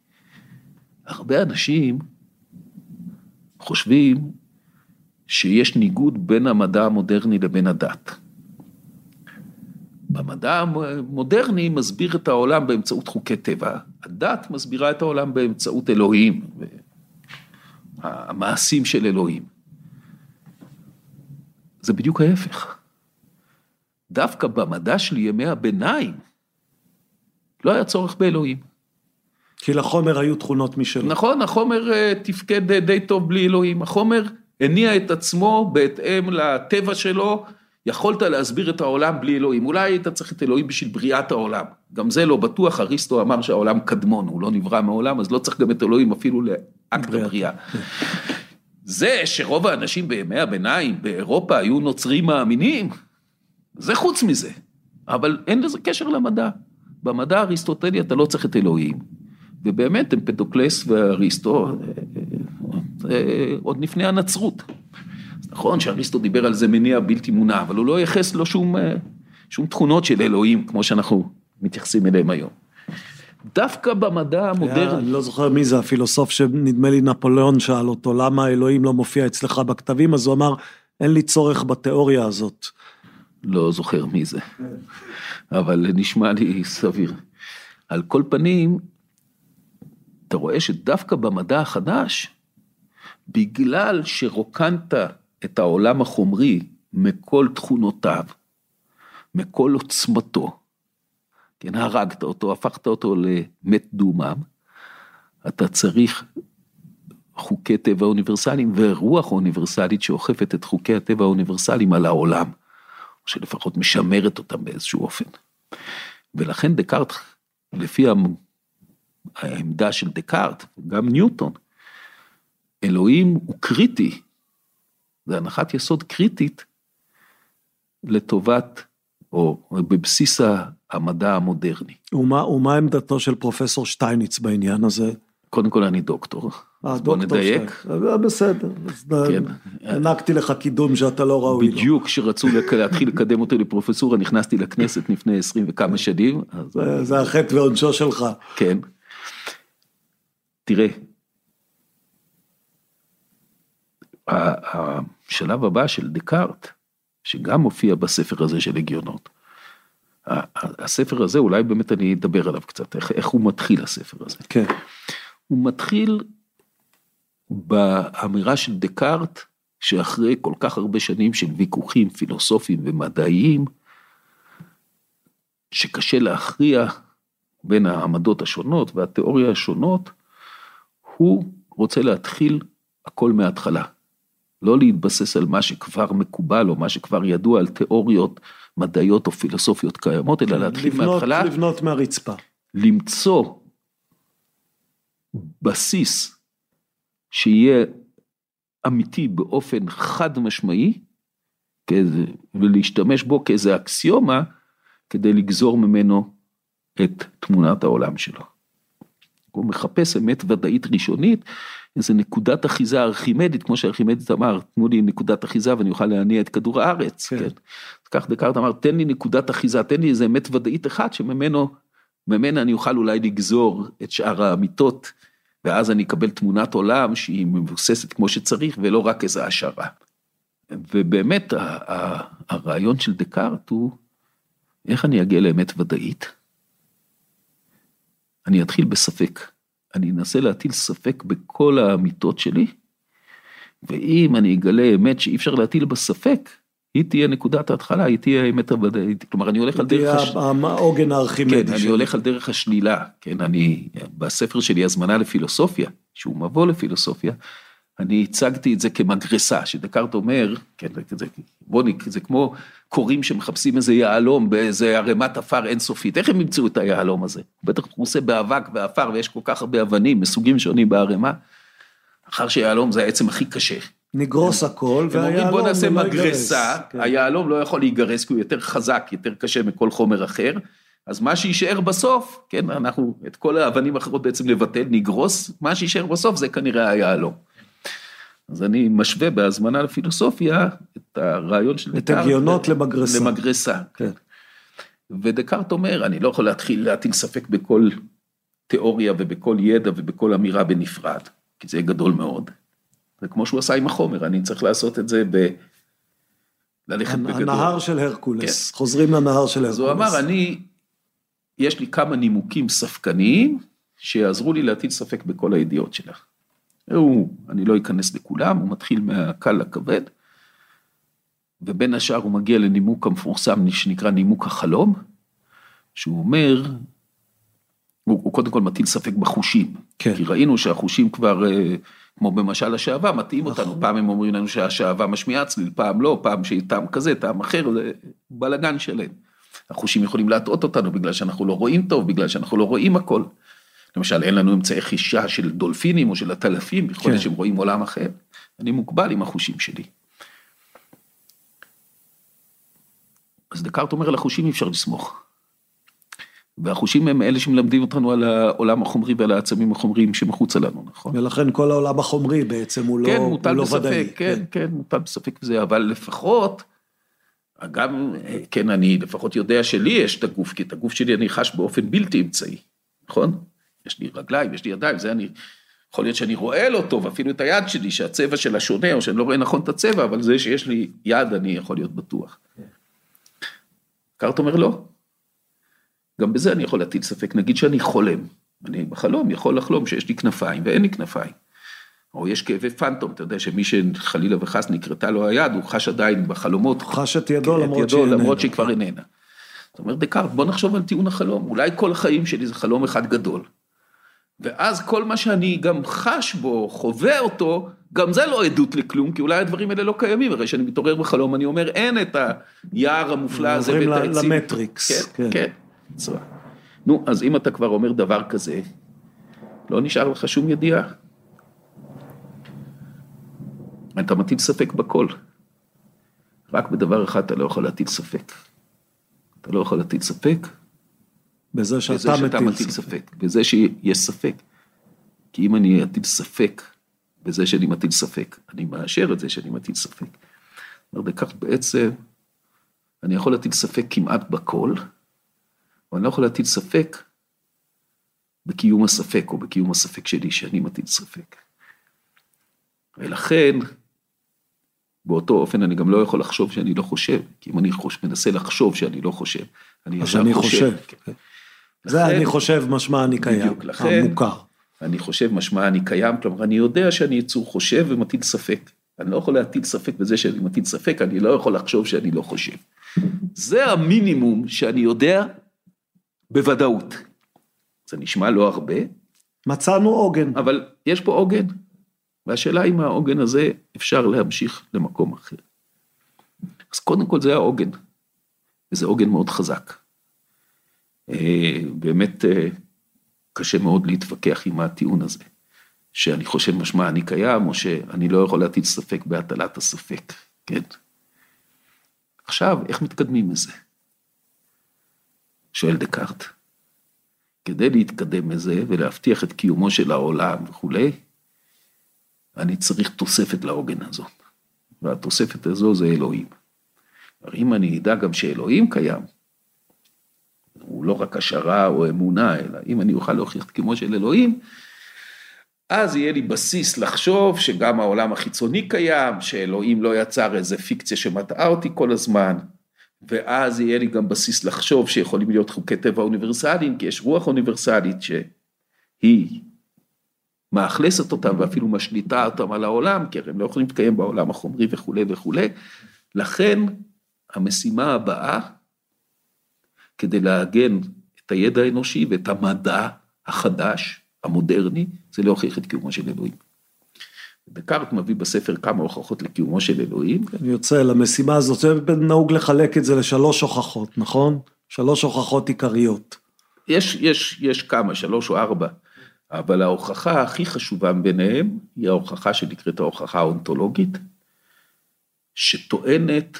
הרבה אנשים חושבים שיש ניגוד בין המדע המודרני לבין הדת. במדע המודרני מסביר את העולם באמצעות חוקי טבע, הדת מסבירה את העולם באמצעות אלוהים, המעשים של אלוהים. זה בדיוק ההפך. דווקא במדע של ימי הביניים לא היה צורך באלוהים. כי לחומר היו תכונות משלו. נכון, החומר אה, תפקד די טוב בלי אלוהים. החומר הניע את עצמו בהתאם לטבע שלו, יכולת להסביר את העולם בלי אלוהים. אולי היית צריך את אלוהים בשביל בריאת העולם. גם זה לא בטוח, אריסטו אמר שהעולם קדמון, הוא לא נברא מעולם, אז לא צריך גם את אלוהים אפילו לאקט הבריאה. זה שרוב האנשים בימי הביניים באירופה היו נוצרים מאמינים, זה חוץ מזה. אבל אין לזה קשר למדע. במדע האריסטוטלי אתה לא צריך את אלוהים. ובאמת אמפדוקלס ואריסטו, אה, אה, עוד לפני הנצרות. נכון שאריסטו דיבר על זה מניע בלתי מונע, אבל הוא לא ייחס לו שום, שום תכונות של אלוהים, כמו שאנחנו מתייחסים אליהם היום. דווקא במדע המודרני. אני לא זוכר מי זה הפילוסוף שנדמה לי נפוליאון שאל אותו, למה אלוהים לא מופיע אצלך בכתבים, אז הוא אמר, אין לי צורך בתיאוריה הזאת. לא זוכר מי זה, אבל נשמע לי סביר. על כל פנים, אתה רואה שדווקא במדע החדש, בגלל שרוקנת את העולם החומרי מכל תכונותיו, מכל עוצמתו, כן, הרגת אותו, הפכת אותו למת דומם, אתה צריך חוקי טבע אוניברסליים ורוח אוניברסלית שאוכפת את חוקי הטבע האוניברסליים על העולם, או שלפחות משמרת אותם באיזשהו אופן. ולכן דקארט, לפי העמדה של דקארט, גם ניוטון, אלוהים הוא קריטי, זה הנחת יסוד קריטית לטובת, או בבסיס המדע המודרני. ומה, ומה עמדתו של פרופסור שטייניץ בעניין הזה? קודם כל אני דוקטור, אז בוא נדייק. אה, בסדר, כן. הענקתי לך קידום שאתה לא ראוי לו. בדיוק כשרצו להתחיל לקדם אותי לפרופסורה, נכנסתי לכנסת לפני עשרים וכמה שנים. זה החטא ועונשו שלך. כן. תראה, השלב הבא של דקארט, שגם מופיע בספר הזה של הגיונות, הספר הזה, אולי באמת אני אדבר עליו קצת, איך, איך הוא מתחיל הספר הזה. כן. הוא מתחיל באמירה של דקארט, שאחרי כל כך הרבה שנים של ויכוחים פילוסופיים ומדעיים, שקשה להכריע בין העמדות השונות והתיאוריה השונות, הוא רוצה להתחיל הכל מההתחלה. לא להתבסס על מה שכבר מקובל או מה שכבר ידוע על תיאוריות מדעיות או פילוסופיות קיימות, אלא להתחיל לבנות, מההתחלה. לבנות מהרצפה. למצוא בסיס שיהיה אמיתי באופן חד משמעי, ולהשתמש בו כאיזה אקסיומה, כדי לגזור ממנו את תמונת העולם שלו. הוא מחפש אמת ודאית ראשונית, איזה נקודת אחיזה ארכימדית, כמו שארכימדית אמר, תנו לי נקודת אחיזה ואני אוכל להניע את כדור הארץ, כן. כן. כך דקארט אמר, תן לי נקודת אחיזה, תן לי איזה אמת ודאית אחת שממנו, ממנה אני אוכל אולי לגזור את שאר האמיתות, ואז אני אקבל תמונת עולם שהיא מבוססת כמו שצריך, ולא רק איזה השערה. ובאמת הרעיון של דקארט הוא, איך אני אגיע לאמת ודאית? אני אתחיל בספק. אני אנסה להטיל ספק בכל האמיתות שלי, ואם אני אגלה אמת שאי אפשר להטיל בה ספק, היא תהיה נקודת ההתחלה, היא תהיה האמת הוודאית, כלומר אני הולך על דרך... הש... העוגן הארכימדי. כן, אני הולך על דרך השלילה, כן, אני, בספר שלי הזמנה לפילוסופיה, שהוא מבוא לפילוסופיה, אני הצגתי את זה כמגרסה, שדקארט אומר, כן, זה, בוא נק, זה כמו קוראים שמחפשים איזה יהלום באיזה ערימת עפר אינסופית, איך הם ימצאו את היהלום הזה? בטח הוא עושה באבק ועפר ויש כל כך הרבה אבנים מסוגים שונים בערימה, אחר שיהלום זה העצם הכי קשה. נגרוס הכל, והיהלום לא בוא נעשה מגרסה, כן. היהלום לא יכול להיגרס כי הוא יותר חזק, יותר קשה מכל חומר אחר, אז מה שיישאר בסוף, כן, אנחנו את כל האבנים האחרות בעצם לבטל, נגרוס, מה שיישאר בסוף זה כנראה היהלום. אז אני משווה בהזמנה לפילוסופיה את הרעיון של דקארט. את הגיונות למגרסה. למגרסה, כן. ודקארט אומר, אני לא יכול להתחיל להטיל ספק בכל תיאוריה ובכל ידע ובכל אמירה בנפרד, כי זה גדול מאוד. זה כמו שהוא עשה עם החומר, אני צריך לעשות את זה ב... ללכת בגדול. הנהר של הרקולס, כן. חוזרים לנהר של הרקולס. אז הוא אמר, אני, יש לי כמה נימוקים ספקניים, שיעזרו לי להטיל ספק בכל הידיעות שלך. הוא, אני לא אכנס לכולם, הוא מתחיל מהקל לכבד, ובין השאר הוא מגיע לנימוק המפורסם שנקרא נימוק החלום, שהוא אומר, הוא, הוא קודם כל מטיל ספק בחושים, כן. כי ראינו שהחושים כבר, אה, כמו במשל השעווה, מטעים נכון. אותנו, פעם הם אומרים לנו שהשעווה משמיעה צליל, פעם לא, פעם שהיא טעם כזה, טעם אחר, זה בלאגן שלהם. החושים יכולים להטעות אותנו בגלל שאנחנו לא רואים טוב, בגלל שאנחנו לא רואים הכל. למשל, אין לנו אמצעי חישה של דולפינים או של עטלפים, להיות כן. שהם רואים עולם אחר. אני מוגבל עם החושים שלי. אז דקארט אומר, על החושים אי אפשר לסמוך. והחושים הם אלה שמלמדים אותנו על העולם החומרי ועל העצמים החומריים שמחוצה לנו, נכון? ולכן כל העולם החומרי בעצם הוא לא, כן, מוטל הוא לא בספק, ודאי. כן, כן, כן, מוטל בספק בזה, אבל לפחות, גם, כן, אני לפחות יודע שלי יש את הגוף, כי את הגוף שלי אני חש באופן בלתי אמצעי, נכון? יש לי רגליים, יש לי ידיים, זה אני, יכול להיות שאני רואה לא טוב, אפילו את היד שלי, שהצבע שלה שונה, או שאני לא רואה נכון את הצבע, אבל זה שיש לי יד, אני יכול להיות בטוח. קארט אומר לא. גם בזה אני יכול להטיל ספק, נגיד שאני חולם, אני בחלום יכול לחלום שיש לי כנפיים ואין לי כנפיים. או יש כאבי פנטום, אתה יודע שמי שחלילה וחס נקרתה לו היד, הוא חש עדיין בחלומות. חש את ידו למרות שהיא איננה. למרות שהיא כבר איננה. זאת אומרת, דקארט, בוא נחשוב על טיעון החלום, אולי כל החיים שלי זה חלום אחד גדול. ואז כל מה שאני גם חש בו, חווה אותו, גם זה לא עדות לכלום, כי אולי הדברים האלה לא קיימים, הרי כשאני מתעורר בחלום אני אומר, אין את היער המופלא הזה ואת העצים. עוברים למטריקס. כן, כן. כן. נו, אז אם אתה כבר אומר דבר כזה, לא נשאר לך שום ידיעה. אתה מטיל ספק בכל. רק בדבר אחד אתה לא יכול להטיל ספק. אתה לא יכול להטיל ספק בזה שאתה, בזה שאתה מטיל, מטיל ספק. ספק. בזה שיש ספק. כי אם אני אטיל ספק בזה שאני מטיל ספק, אני מאשר את זה שאני מטיל ספק. וכך בעצם אני יכול להטיל ספק כמעט בכל, אבל אני לא יכול להטיל ספק בקיום הספק, או בקיום הספק שלי שאני מטיל ספק. ולכן, באותו אופן אני גם לא יכול לחשוב שאני לא חושב, כי אם אני חוש, מנסה לחשוב שאני לא חושב, אני ישר חושב. חושב. כן. זה אני חושב משמע אני קיים, בדיוק, לכן, המוכר. אני חושב משמע אני קיים, כלומר אני יודע שאני יצור חושב ומטיל ספק. אני לא יכול להטיל ספק בזה שאני מטיל ספק, אני לא יכול לחשוב שאני לא חושב. זה המינימום שאני יודע בוודאות. זה נשמע לא הרבה. מצאנו עוגן. אבל יש פה עוגן, והשאלה אם העוגן הזה אפשר להמשיך למקום אחר. אז קודם כל זה העוגן, וזה עוגן מאוד חזק. אה, באמת אה, קשה מאוד להתווכח עם הטיעון הזה, שאני חושב משמע אני קיים, או שאני לא יכול להטיל ספק בהטלת הספק, כן? עכשיו, איך מתקדמים מזה? שואל דקארט. כדי להתקדם מזה ולהבטיח את קיומו של העולם וכולי, אני צריך תוספת לעוגן הזאת. והתוספת הזו זה אלוהים. אם אני אדע גם שאלוהים קיים, הוא לא רק השערה או אמונה, אלא אם אני אוכל להוכיח את קיומו של אלוהים, אז יהיה לי בסיס לחשוב שגם העולם החיצוני קיים, שאלוהים לא יצר איזה פיקציה שמטעה אותי כל הזמן, ואז יהיה לי גם בסיס לחשוב שיכולים להיות חוקי טבע אוניברסליים, כי יש רוח אוניברסלית שהיא מאכלסת אותם ואפילו משליטה אותם על העולם, כי הם לא יכולים להתקיים בעולם החומרי וכולי וכולי. לכן המשימה הבאה כדי לעגן את הידע האנושי ואת המדע החדש, המודרני, זה להוכיח את קיומו של אלוהים. דקארט מביא בספר כמה הוכחות לקיומו של אלוהים. אני יוצא למשימה הזאת, זה נהוג לחלק את זה לשלוש הוכחות, נכון? שלוש הוכחות עיקריות. יש, יש, יש כמה, שלוש או ארבע, אבל ההוכחה הכי חשובה ביניהם היא ההוכחה שנקראת ההוכחה האונתולוגית, שטוענת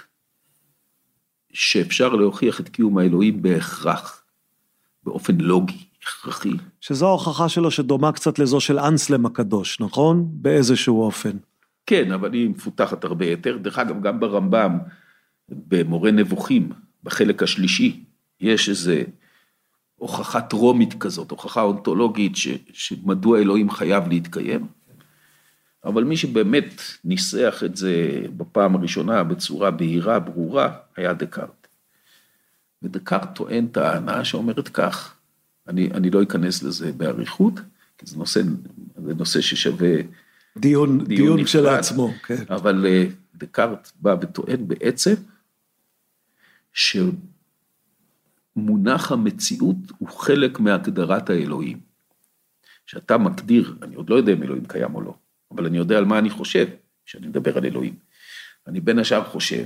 שאפשר להוכיח את קיום האלוהים בהכרח, באופן לוגי, הכרחי. שזו ההוכחה שלו שדומה קצת לזו של אנסלם הקדוש, נכון? באיזשהו אופן. כן, אבל היא מפותחת הרבה יותר. דרך אגב, גם ברמב"ם, במורה נבוכים, בחלק השלישי, יש איזה הוכחה טרומית כזאת, הוכחה אונתולוגית, ש, שמדוע אלוהים חייב להתקיים. אבל מי שבאמת ניסח את זה בפעם הראשונה בצורה בהירה, ברורה, היה דקארט. ודקארט טוען טענה שאומרת כך, אני, אני לא אכנס לזה באריכות, כי זה נושא, זה נושא ששווה דיון, דיון, דיון כשלעצמו, כן. אבל אה, דקארט בא וטוען בעצם, שמונח המציאות הוא חלק מהגדרת האלוהים. שאתה מגדיר, אני עוד לא יודע אם אלוהים קיים או לא, אבל אני יודע על מה אני חושב כשאני מדבר על אלוהים. אני בין השאר חושב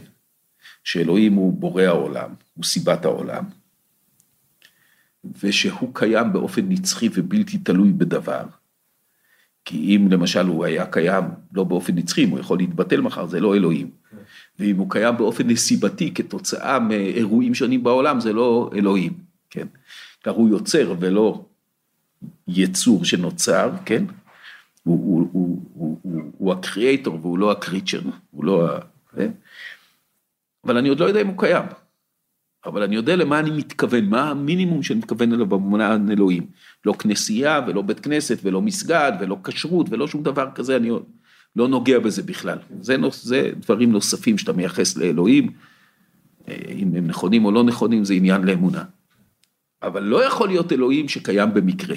שאלוהים הוא בורא העולם, הוא סיבת העולם, ושהוא קיים באופן נצחי ובלתי תלוי בדבר. כי אם למשל הוא היה קיים לא באופן נצחי, אם הוא יכול להתבטל מחר, זה לא אלוהים. ואם הוא קיים באופן נסיבתי כתוצאה מאירועים שונים בעולם, זה לא אלוהים, כן? כלומר הוא יוצר ולא יצור שנוצר, כן? הוא, הקריאייטור והוא לא הקריצ'ר, הוא לא ה... אבל אני עוד לא יודע אם הוא קיים. אבל אני יודע למה אני מתכוון, מה המינימום שאני מתכוון אליו במובן אלוהים. לא כנסייה ולא בית כנסת ולא מסגד ולא כשרות ולא שום דבר כזה, אני לא נוגע בזה בכלל. זה, זה דברים נוספים שאתה מייחס לאלוהים, אה, אם הם נכונים או לא נכונים זה עניין לאמונה. אבל לא יכול להיות אלוהים שקיים במקרה.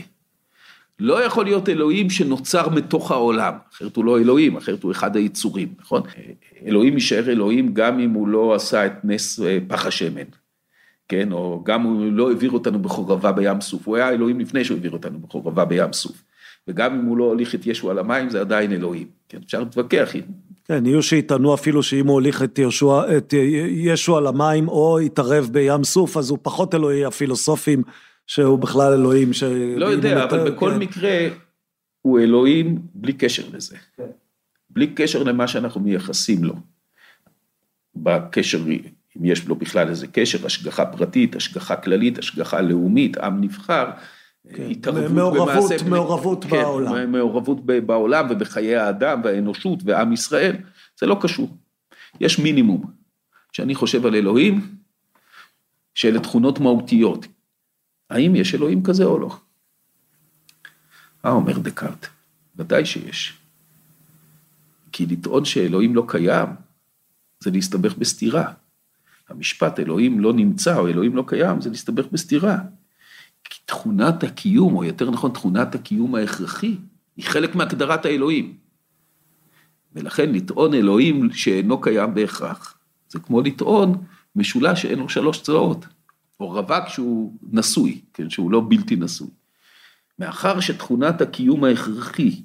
לא יכול להיות אלוהים שנוצר מתוך העולם, אחרת הוא לא אלוהים, אחרת הוא אחד היצורים, נכון? אלוהים יישאר אלוהים גם אם הוא לא עשה את נס אה, פח השמן. כן, או גם הוא לא העביר אותנו בחורבה בים סוף, הוא היה אלוהים לפני שהוא העביר אותנו בחורבה בים סוף. וגם אם הוא לא הוליך את ישו על המים, זה עדיין אלוהים. כן, אפשר להתווכח. כן, יהיו שיטענו אפילו שאם הוא הוליך את, ישוע, את ישו על המים או התערב בים סוף, אז הוא פחות אלוהי הפילוסופים, שהוא בכלל אלוהים ש... לא יודע, אבל בכל כן. מקרה, הוא אלוהים בלי קשר לזה. כן. בלי קשר למה שאנחנו מייחסים לו. בקשר אם יש לו בכלל איזה קשר, השגחה פרטית, השגחה כללית, השגחה לאומית, עם נבחר, כן. התערבות מעורבות, במעשה... מעורבות כן, בעולם. מעורבות בעולם ובחיי האדם והאנושות ועם ישראל, זה לא קשור. יש מינימום. כשאני חושב על אלוהים, שאלה תכונות מהותיות. האם יש אלוהים כזה או לא? מה אומר דקארט? ודאי שיש. כי לטעון שאלוהים לא קיים, זה להסתבך בסתירה. המשפט אלוהים לא נמצא או אלוהים לא קיים, זה להסתבך בסתירה. כי תכונת הקיום, או יותר נכון תכונת הקיום ההכרחי, היא חלק מהגדרת האלוהים. ולכן לטעון אלוהים שאינו קיים בהכרח, זה כמו לטעון משולש שאין לו שלוש צלעות, או רווק שהוא נשוי, כן, שהוא לא בלתי נשוי. מאחר שתכונת הקיום ההכרחי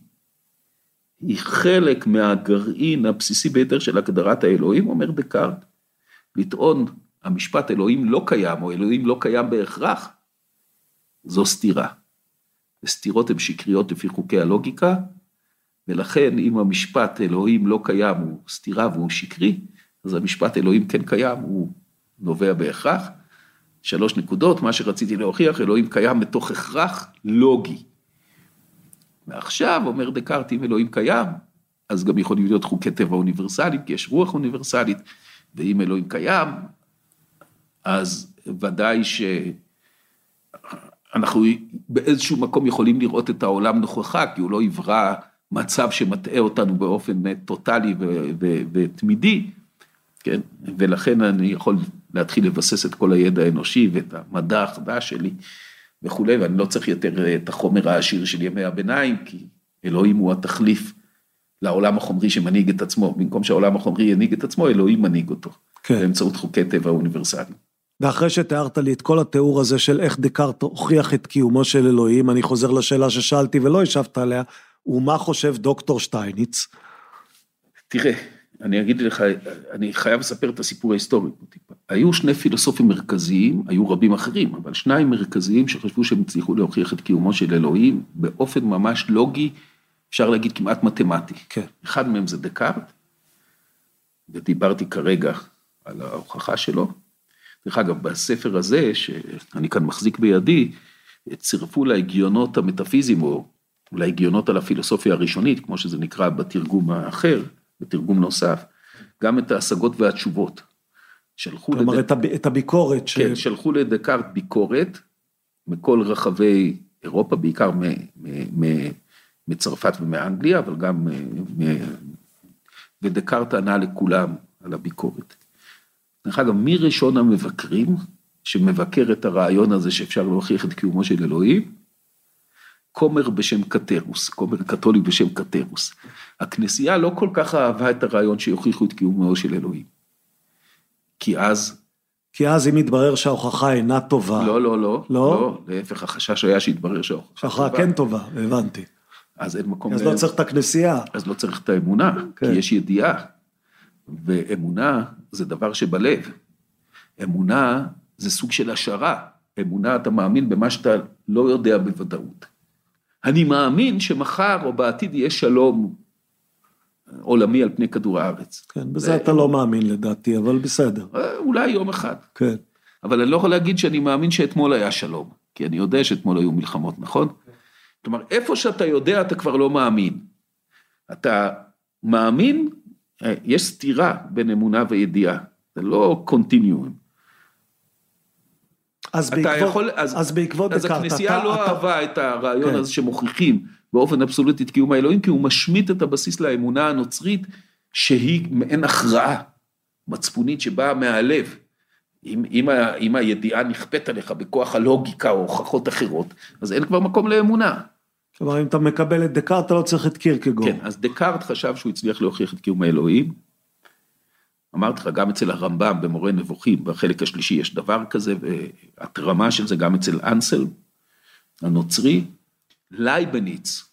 היא חלק מהגרעין הבסיסי ביותר של הגדרת האלוהים, אומר דקארט, לטעון המשפט אלוהים לא קיים, או אלוהים לא קיים בהכרח, זו סתירה. וסתירות הן שקריות לפי חוקי הלוגיקה, ולכן אם המשפט אלוהים לא קיים הוא סתירה והוא שקרי, אז המשפט אלוהים כן קיים הוא נובע בהכרח. שלוש נקודות, מה שרציתי להוכיח, אלוהים קיים בתוך הכרח לוגי. ועכשיו, אומר דקארט, אם אלוהים קיים, אז גם יכולים להיות חוקי טבע אוניברסליים, כי יש רוח אוניברסלית, ואם אלוהים קיים, אז ודאי שאנחנו באיזשהו מקום יכולים לראות את העולם נכוחה, כי הוא לא יברא מצב שמטעה אותנו באופן טוטאלי ותמידי, כן, ולכן אני יכול להתחיל לבסס את כל הידע האנושי ואת המדע החדש שלי וכולי, ואני לא צריך יותר את החומר העשיר של ימי הביניים, כי אלוהים הוא התחליף לעולם החומרי שמנהיג את עצמו, במקום שהעולם החומרי ינהיג את עצמו, אלוהים מנהיג אותו, כן. באמצעות חוקי טבע אוניברסליים. ואחרי שתיארת לי את כל התיאור הזה של איך דקארט הוכיח את קיומו של אלוהים, אני חוזר לשאלה ששאלתי ולא השבת עליה, ומה חושב דוקטור שטייניץ? תראה, אני אגיד לך, אני חייב לספר את הסיפור ההיסטורי פה טיפה. היו שני פילוסופים מרכזיים, היו רבים אחרים, אבל שניים מרכזיים שחשבו שהם הצליחו להוכיח את קיומו של אלוהים באופן ממש לוגי, אפשר להגיד כמעט מתמטי. כן. אחד מהם זה דקארט, ודיברתי כרגע על ההוכחה שלו. דרך אגב, בספר הזה, שאני כאן מחזיק בידי, צירפו להגיונות המטאפיזיים, או להגיונות על הפילוסופיה הראשונית, כמו שזה נקרא בתרגום האחר, בתרגום נוסף, גם את ההשגות והתשובות. שלחו כלומר, לד... את הביקורת. ש... כן, שלחו לדקארט ביקורת מכל רחבי אירופה, בעיקר מ... מ... מ... מצרפת ומאנגליה, אבל גם מ... ודקארט ענה לכולם על הביקורת. דרך אגב, מי ראשון המבקרים שמבקר את הרעיון הזה שאפשר להוכיח את קיומו של אלוהים? כומר בשם קטרוס, כומר קתולי בשם קטרוס. הכנסייה לא כל כך אהבה את הרעיון שיוכיחו את קיומו של אלוהים. כי אז... כי אז אם יתברר שההוכחה אינה טובה... לא, לא, לא. לא? לא, להפך, החשש היה שיתברר שההוכחה טובה. כן טובה, הבנתי. אז אין מקום... אז לא צריך את הכנסייה. אז לא צריך את האמונה, כן. כי יש ידיעה. ואמונה זה דבר שבלב. אמונה זה סוג של השערה. אמונה, אתה מאמין במה שאתה לא יודע בוודאות. אני מאמין שמחר או בעתיד יהיה שלום עולמי על פני כדור הארץ. כן, בזה ו... אתה לא מאמין לדעתי, אבל בסדר. אה, אולי יום אחד. כן. אבל אני לא יכול להגיד שאני מאמין שאתמול היה שלום, כי אני יודע שאתמול היו מלחמות, נכון? כלומר, איפה שאתה יודע, אתה כבר לא מאמין. אתה מאמין, אה, יש סתירה בין אמונה וידיעה, זה לא קונטיניום. אז בעקבות, יכול, אז, אז בעקבות אז דקארט, הכנסייה אתה, לא אתה, אהבה את הרעיון כן. הזה שמוכיחים באופן אבסולוטי את קיום האלוהים, כי הוא משמיט את הבסיס לאמונה הנוצרית, שהיא מעין הכרעה מצפונית שבאה מהלב. אם, אם, אם הידיעה נכפית עליך בכוח הלוגיקה או הוכחות אחרות, אז אין כבר מקום לאמונה. כלומר, אם אתה מקבל את דקארט, אתה לא צריך את קירקגור. כן, אז דקארט חשב שהוא הצליח להוכיח את קיום האלוהים. אמרתי לך, גם אצל הרמב"ם במורה נבוכים, בחלק השלישי יש דבר כזה, והתרמה של זה גם אצל אנסל, הנוצרי. לייבניץ,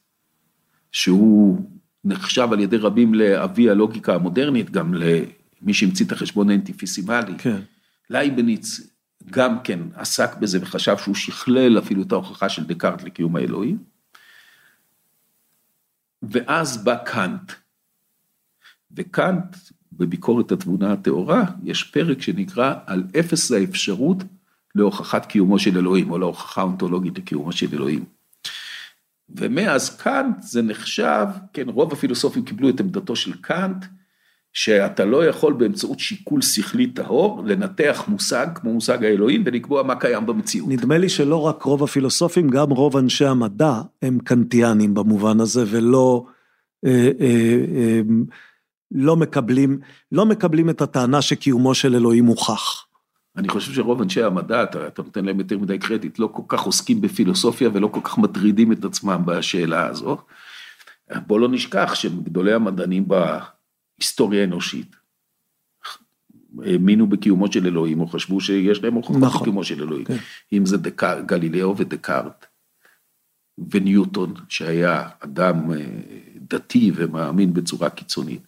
שהוא נחשב על ידי רבים לאבי הלוגיקה המודרנית, גם למי שהמציא את החשבון האינפיניטסימלי. כן. לייבניץ גם כן עסק בזה וחשב שהוא שכלל אפילו את ההוכחה של דקארט לקיום האלוהים. ואז בא קאנט. וקאנט, בביקורת התבונה הטהורה, יש פרק שנקרא על אפס האפשרות להוכחת קיומו של אלוהים, או להוכחה אונתולוגית לקיומו של אלוהים. ומאז קאנט זה נחשב, כן, רוב הפילוסופים קיבלו את עמדתו של קאנט, שאתה לא יכול באמצעות שיקול שכלי טהור לנתח מושג כמו מושג האלוהים ולקבוע מה קיים במציאות. נדמה לי שלא רק רוב הפילוסופים, גם רוב אנשי המדע הם קנטיאנים במובן הזה ולא אה, אה, אה, לא מקבלים, לא מקבלים את הטענה שקיומו של אלוהים מוכח. אני חושב שרוב אנשי המדע, אתה, אתה נותן להם יותר מדי קרדיט, לא כל כך עוסקים בפילוסופיה ולא כל כך מטרידים את עצמם בשאלה הזו. בוא לא נשכח שגדולי המדענים בהיסטוריה האנושית, האמינו בקיומו של אלוהים, או חשבו שיש להם הוכחות נכון. בקיומו של אלוהים. כן. אם זה דקר, גלילאו ודקארט, וניוטון, שהיה אדם אה, דתי ומאמין בצורה קיצונית.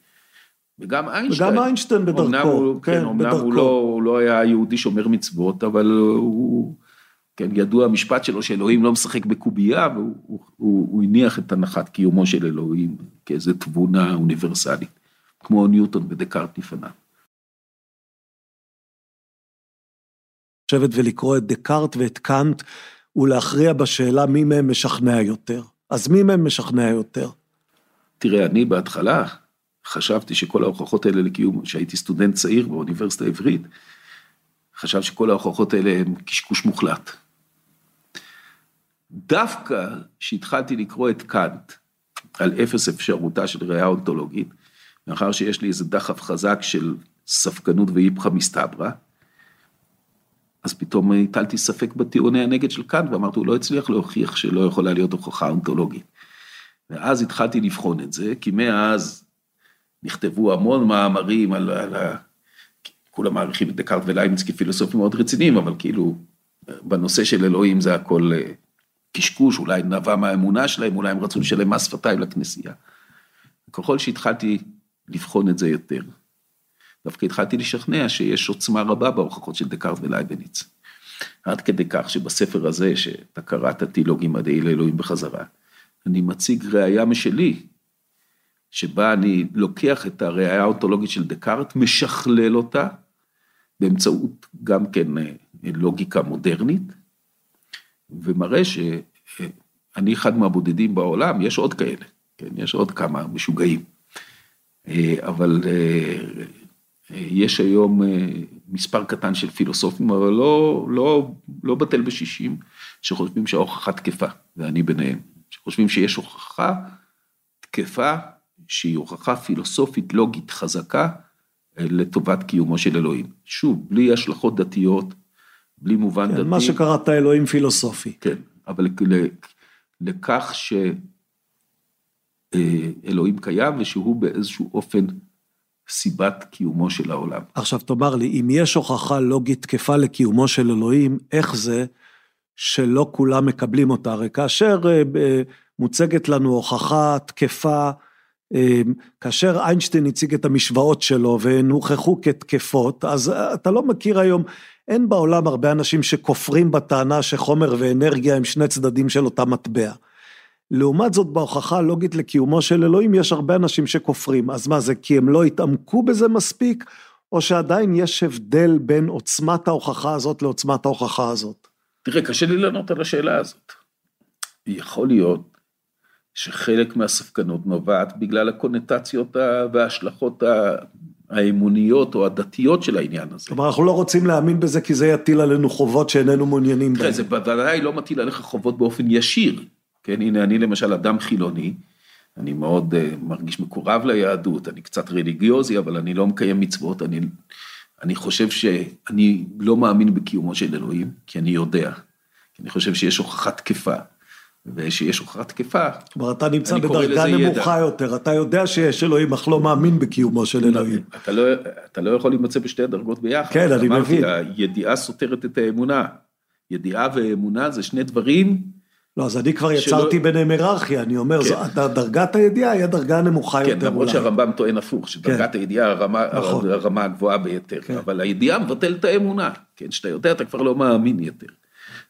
וגם איינשטיין. וגם איינשטיין בדרכו, אומנם הוא, כן, כן אומנם הוא לא, הוא לא היה יהודי שומר מצוות, אבל הוא, כן, ידוע המשפט שלו שאלוהים לא משחק בקובייה, והוא הוא, הוא, הוא הניח את הנחת קיומו של אלוהים כאיזו תבונה אוניברסלית, כמו ניוטון ודקארט לפניו. לשבת ולקרוא את דקארט ואת קאנט ולהכריע בשאלה מי מהם משכנע יותר. אז מי מהם משכנע יותר? תראה, אני בהתחלה, חשבתי שכל ההוכחות האלה לקיום, שהייתי סטודנט צעיר באוניברסיטה העברית, חשב שכל ההוכחות האלה הן קשקוש מוחלט. דווקא כשהתחלתי לקרוא את קאנט על אפס אפשרותה של ראייה אונתולוגית, מאחר שיש לי איזה דחף חזק של ספקנות ואיפכא מסתברא, אז פתאום הטלתי ספק בטיעוני הנגד של קאנט ואמרתי, הוא לא הצליח להוכיח שלא יכולה להיות הוכחה אונתולוגית. ואז התחלתי לבחון את זה, כי מאז נכתבו המון מאמרים על, על ה... כולם מעריכים את דקארט וליימץ כפילוסופים מאוד רציניים, אבל כאילו, בנושא של אלוהים זה הכל אה, קשקוש, אולי נבע מהאמונה שלהם, אולי הם רצו לשלם מס שפתיים לכנסייה. ככל שהתחלתי לבחון את זה יותר. דווקא התחלתי לשכנע שיש עוצמה רבה בהוכחות של דקארט ולייבניץ. עד כדי כך שבספר הזה, שאתה קראת תילוגים מדעי לאלוהים בחזרה, אני מציג ראייה משלי, שבה אני לוקח את הראייה האוטולוגית של דקארט, משכלל אותה, באמצעות גם כן אה, לוגיקה מודרנית, ומראה שאני אחד מהבודדים בעולם, יש עוד כאלה, כן, יש עוד כמה משוגעים, אה, אבל אה, יש היום מספר קטן של פילוסופים, אבל לא, לא, לא בטל בשישים, שחושבים שההוכחה תקפה, ואני ביניהם, שחושבים שיש הוכחה תקפה, שהיא הוכחה פילוסופית לוגית חזקה, לטובת קיומו של אלוהים. שוב, בלי השלכות דתיות, בלי מובן כן, דתי. מה שקראת אלוהים פילוסופי. כן, אבל לכך שאלוהים קיים ושהוא באיזשהו אופן סיבת קיומו של העולם. עכשיו תאמר לי, אם יש הוכחה לוגית תקפה לקיומו של אלוהים, איך זה שלא כולם מקבלים אותה? הרי כאשר אה, מוצגת לנו הוכחה תקפה, כאשר איינשטיין הציג את המשוואות שלו והן הוכחו כתקפות, אז אתה לא מכיר היום, אין בעולם הרבה אנשים שכופרים בטענה שחומר ואנרגיה הם שני צדדים של אותה מטבע. לעומת זאת, בהוכחה הלוגית לקיומו של אלוהים, יש הרבה אנשים שכופרים. אז מה זה, כי הם לא התעמקו בזה מספיק, או שעדיין יש הבדל בין עוצמת ההוכחה הזאת לעוצמת ההוכחה הזאת? תראה, קשה לי לענות על השאלה הזאת. יכול להיות שחלק מהספקנות נובעת בגלל הקונוטציות וההשלכות האמוניות או הדתיות של העניין הזה. כלומר, אנחנו לא רוצים להאמין בזה כי זה יטיל עלינו חובות שאיננו מעוניינים בהן. זה בוודאי לא מטיל עליך חובות באופן ישיר. כן, הנה אני למשל אדם חילוני, אני מאוד uh, מרגיש מקורב ליהדות, אני קצת רליגיוזי, אבל אני לא מקיים מצוות, אני, אני חושב שאני לא מאמין בקיומו של אלוהים, כי אני יודע, כי אני חושב שיש הוכחה תקפה. ושיש הוכחה תקפה. כלומר, אתה נמצא בדרגה נמוכה ידע. יותר, אתה יודע שיש אלוהים, אך לא מאמין בקיומו של אלוהים. אתה לא, אתה לא יכול להימצא בשתי הדרגות ביחד. כן, אני אמרתי, מבין. הידיעה סותרת את האמונה. ידיעה ואמונה זה שני דברים... לא, אז אני כבר יצרתי שלא... ביניהם היררכיה, אני אומר, כן. זו, דרגת הידיעה היא הדרגה הנמוכה כן, יותר כן, למרות שהרמב"ם טוען הפוך, שדרגת כן. הידיעה הרמה, נכון. הרמה הגבוהה ביותר, כן. אבל הידיעה מבטלת את האמונה, כן, שאתה יודע, אתה כבר לא מאמין יותר.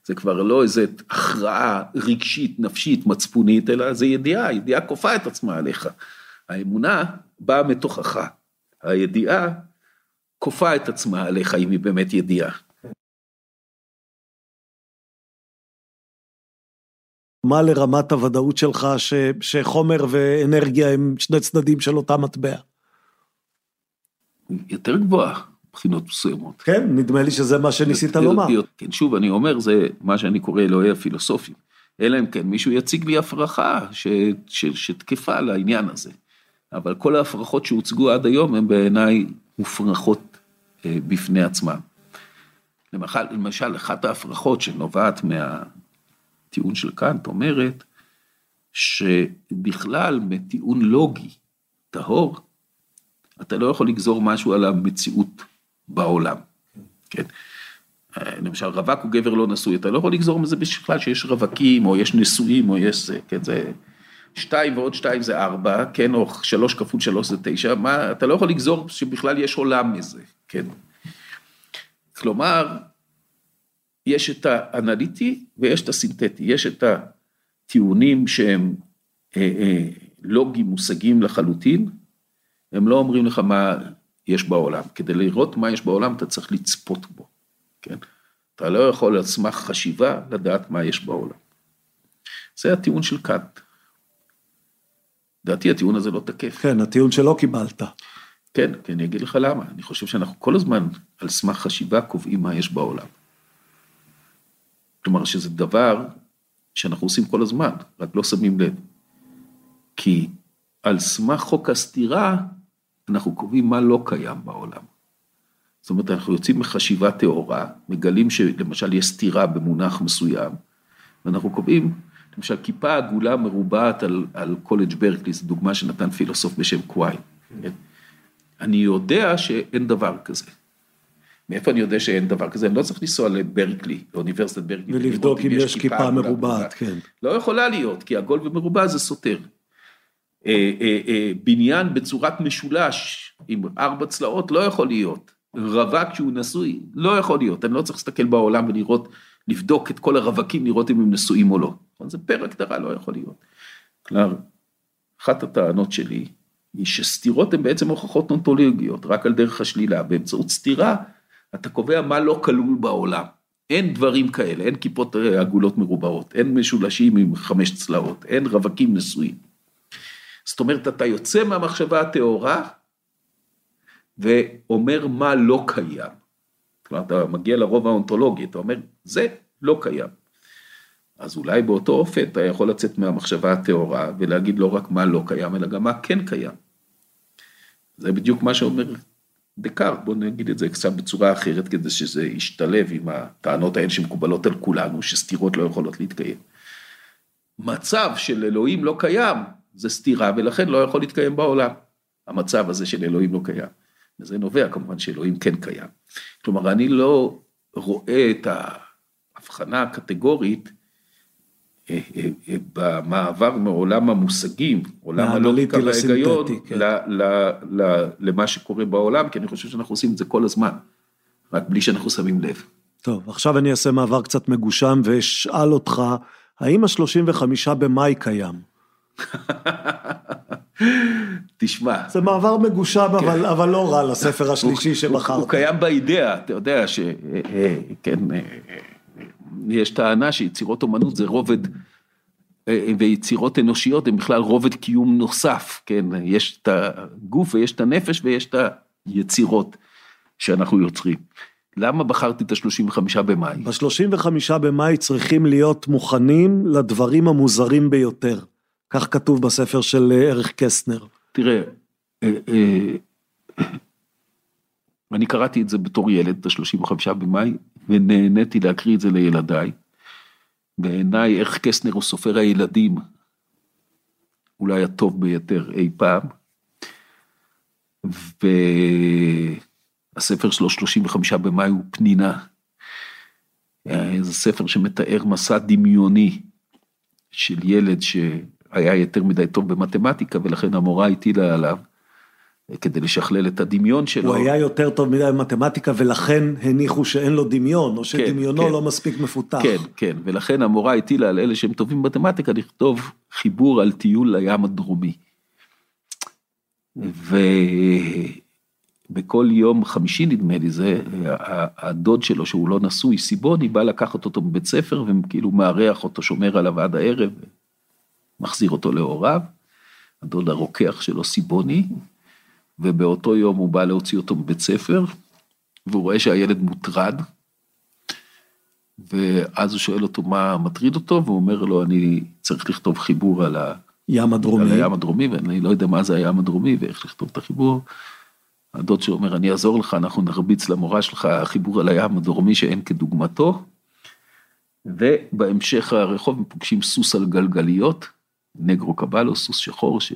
זה כבר לא איזה הכרעה רגשית, נפשית, מצפונית, אלא זה ידיעה, ידיעה כופה את עצמה עליך. האמונה באה מתוכך, הידיעה כופה את עצמה עליך אם היא באמת ידיעה. מה לרמת הוודאות שלך ש, שחומר ואנרגיה הם שני צדדים של אותה מטבע? יותר גבוהה. מבחינות מסוימות. כן, נדמה לי שזה מה שניסית לומר. כן, שוב, אני אומר, זה מה שאני קורא אלוהי הפילוסופים. אלא אם כן מישהו יציג לי הפרחה ש, ש, שתקפה לעניין הזה. אבל כל ההפרחות שהוצגו עד היום הן בעיניי מופרכות אה, בפני עצמן. למשל, למשל, אחת ההפרחות שנובעת מהטיעון של קאנט אומרת, שבכלל מטיעון לוגי טהור, אתה לא יכול לגזור משהו על המציאות בעולם, כן. למשל רווק הוא גבר לא נשוי, אתה לא יכול לגזור מזה בכלל שיש רווקים או יש נשואים או יש זה, כן, זה שתיים ועוד שתיים זה ארבע, כן, או שלוש כפול שלוש זה תשע, מה, אתה לא יכול לגזור שבכלל יש עולם מזה, כן. כלומר, יש את האנליטי ויש את הסינתטי, יש את הטיעונים שהם אה, אה, לוגיים, מושגים לחלוטין, הם לא אומרים לך מה יש בעולם. כדי לראות מה יש בעולם אתה צריך לצפות בו, כן? אתה לא יכול על סמך חשיבה לדעת מה יש בעולם. זה הטיעון של קאנט. לדעתי הטיעון הזה לא תקף. כן, הטיעון שלא קיבלת. כן, כי אני אגיד לך למה. אני חושב שאנחנו כל הזמן על סמך חשיבה קובעים מה יש בעולם. כלומר שזה דבר שאנחנו עושים כל הזמן, רק לא שמים לב. כי על סמך חוק הסתירה, אנחנו קובעים מה לא קיים בעולם. זאת אומרת, אנחנו יוצאים מחשיבה טהורה, מגלים שלמשל יש סתירה במונח מסוים, ואנחנו קובעים, למשל כיפה עגולה מרובעת על, על קולג' ברקלי, זו דוגמה שנתן פילוסוף בשם קוויין. כן? אני יודע שאין דבר כזה. מאיפה אני יודע שאין דבר כזה? אני לא צריך לנסוע לברקלי, לאוניברסיטת ברקלי. ולבדוק אם יש כיפה מרובעת, כן. לא יכולה להיות, כי עגול ומרובע זה סותר. אה, אה, אה, בניין בצורת משולש עם ארבע צלעות לא יכול להיות. רווק שהוא נשוי לא יכול להיות, אני לא צריך להסתכל בעולם ולראות, לבדוק את כל הרווקים, לראות אם הם נשואים או לא. זה פר הגדרה לא יכול להיות. כלומר, אחת הטענות שלי היא שסתירות הן בעצם הוכחות נונטולוגיות, רק על דרך השלילה. באמצעות סתירה אתה קובע מה לא כלול בעולם. אין דברים כאלה, אין כיפות עגולות מרובעות, אין משולשים עם חמש צלעות, אין רווקים נשואים. זאת אומרת, אתה יוצא מהמחשבה הטהורה ואומר מה לא קיים. כלומר, אתה מגיע לרוב האונתולוגי, אתה אומר, זה לא קיים. אז אולי באותו אופן אתה יכול לצאת מהמחשבה הטהורה ולהגיד לא רק מה לא קיים, אלא גם מה כן קיים. זה בדיוק מה שאומר דקארט, בואו נגיד את זה קצת בצורה אחרת כדי שזה ישתלב עם הטענות האלה שמקובלות על כולנו, שסתירות לא יכולות להתקיים. מצב של אלוהים לא קיים, זה סתירה ולכן לא יכול להתקיים בעולם. המצב הזה של אלוהים לא קיים. וזה נובע כמובן שאלוהים כן קיים. כלומר, אני לא רואה את ההבחנה הקטגורית אה, אה, אה, במעבר מעולם המושגים, עולם הלוגיקה וההיגיון, כן. למה שקורה בעולם, כי אני חושב שאנחנו עושים את זה כל הזמן, רק בלי שאנחנו שמים לב. טוב, עכשיו אני אעשה מעבר קצת מגושם ואשאל אותך, האם ה-35 במאי קיים? תשמע. זה מעבר מגושם, כן. אבל, אבל לא רע לספר השלישי שבחרת. הוא, קיים באידאה, אתה יודע ש... כן, יש טענה שיצירות אומנות זה רובד, אה, ויצירות אנושיות הן בכלל רובד קיום נוסף, כן, יש את הגוף ויש את הנפש ויש את היצירות שאנחנו יוצרים. למה בחרתי את ה-35 במאי? ב-35 במאי צריכים להיות מוכנים לדברים המוזרים ביותר. כך כתוב בספר של אה, ערך קסטנר. תראה, אה, אני קראתי את זה בתור ילד, את ה-35 במאי, ונהניתי להקריא את זה לילדיי. בעיניי ערך קסטנר הוא סופר הילדים, אולי הטוב ביותר אי פעם. והספר שלו, 35 במאי, הוא פנינה. זה ספר שמתאר מסע דמיוני של ילד שהיה יותר מדי טוב במתמטיקה, ולכן המורה הטילה עליו כדי לשכלל את הדמיון שלו. הוא היה יותר טוב מדי במתמטיקה ולכן הניחו שאין לו דמיון, או כן, שדמיונו כן, כן. לא מספיק מפותח. כן, כן, ולכן המורה הטילה על אלה שהם טובים במתמטיקה לכתוב חיבור על טיול לים הדרומי. ובכל יום חמישי נדמה לי זה, הדוד שלו שהוא לא נשוי, סיבוני, בא לקחת אותו מבית ספר וכאילו מארח אותו, שומר עליו עד הערב, מחזיר אותו להוריו. הדוד הרוקח שלו סיבוני, ובאותו יום הוא בא להוציא אותו מבית ספר, והוא רואה שהילד מוטרד, ואז הוא שואל אותו מה מטריד אותו, והוא אומר לו, אני צריך לכתוב חיבור על הים הדרומי, על הים הדרומי, ואני לא יודע מה זה הים הדרומי ואיך לכתוב את החיבור. הדוד שאומר, אני אעזור לך, אנחנו נרביץ למורה שלך חיבור על הים הדרומי שאין כדוגמתו. ובהמשך הרחוב הם פוגשים סוס על גלגליות, נגרו קבלו, סוס שחור ש...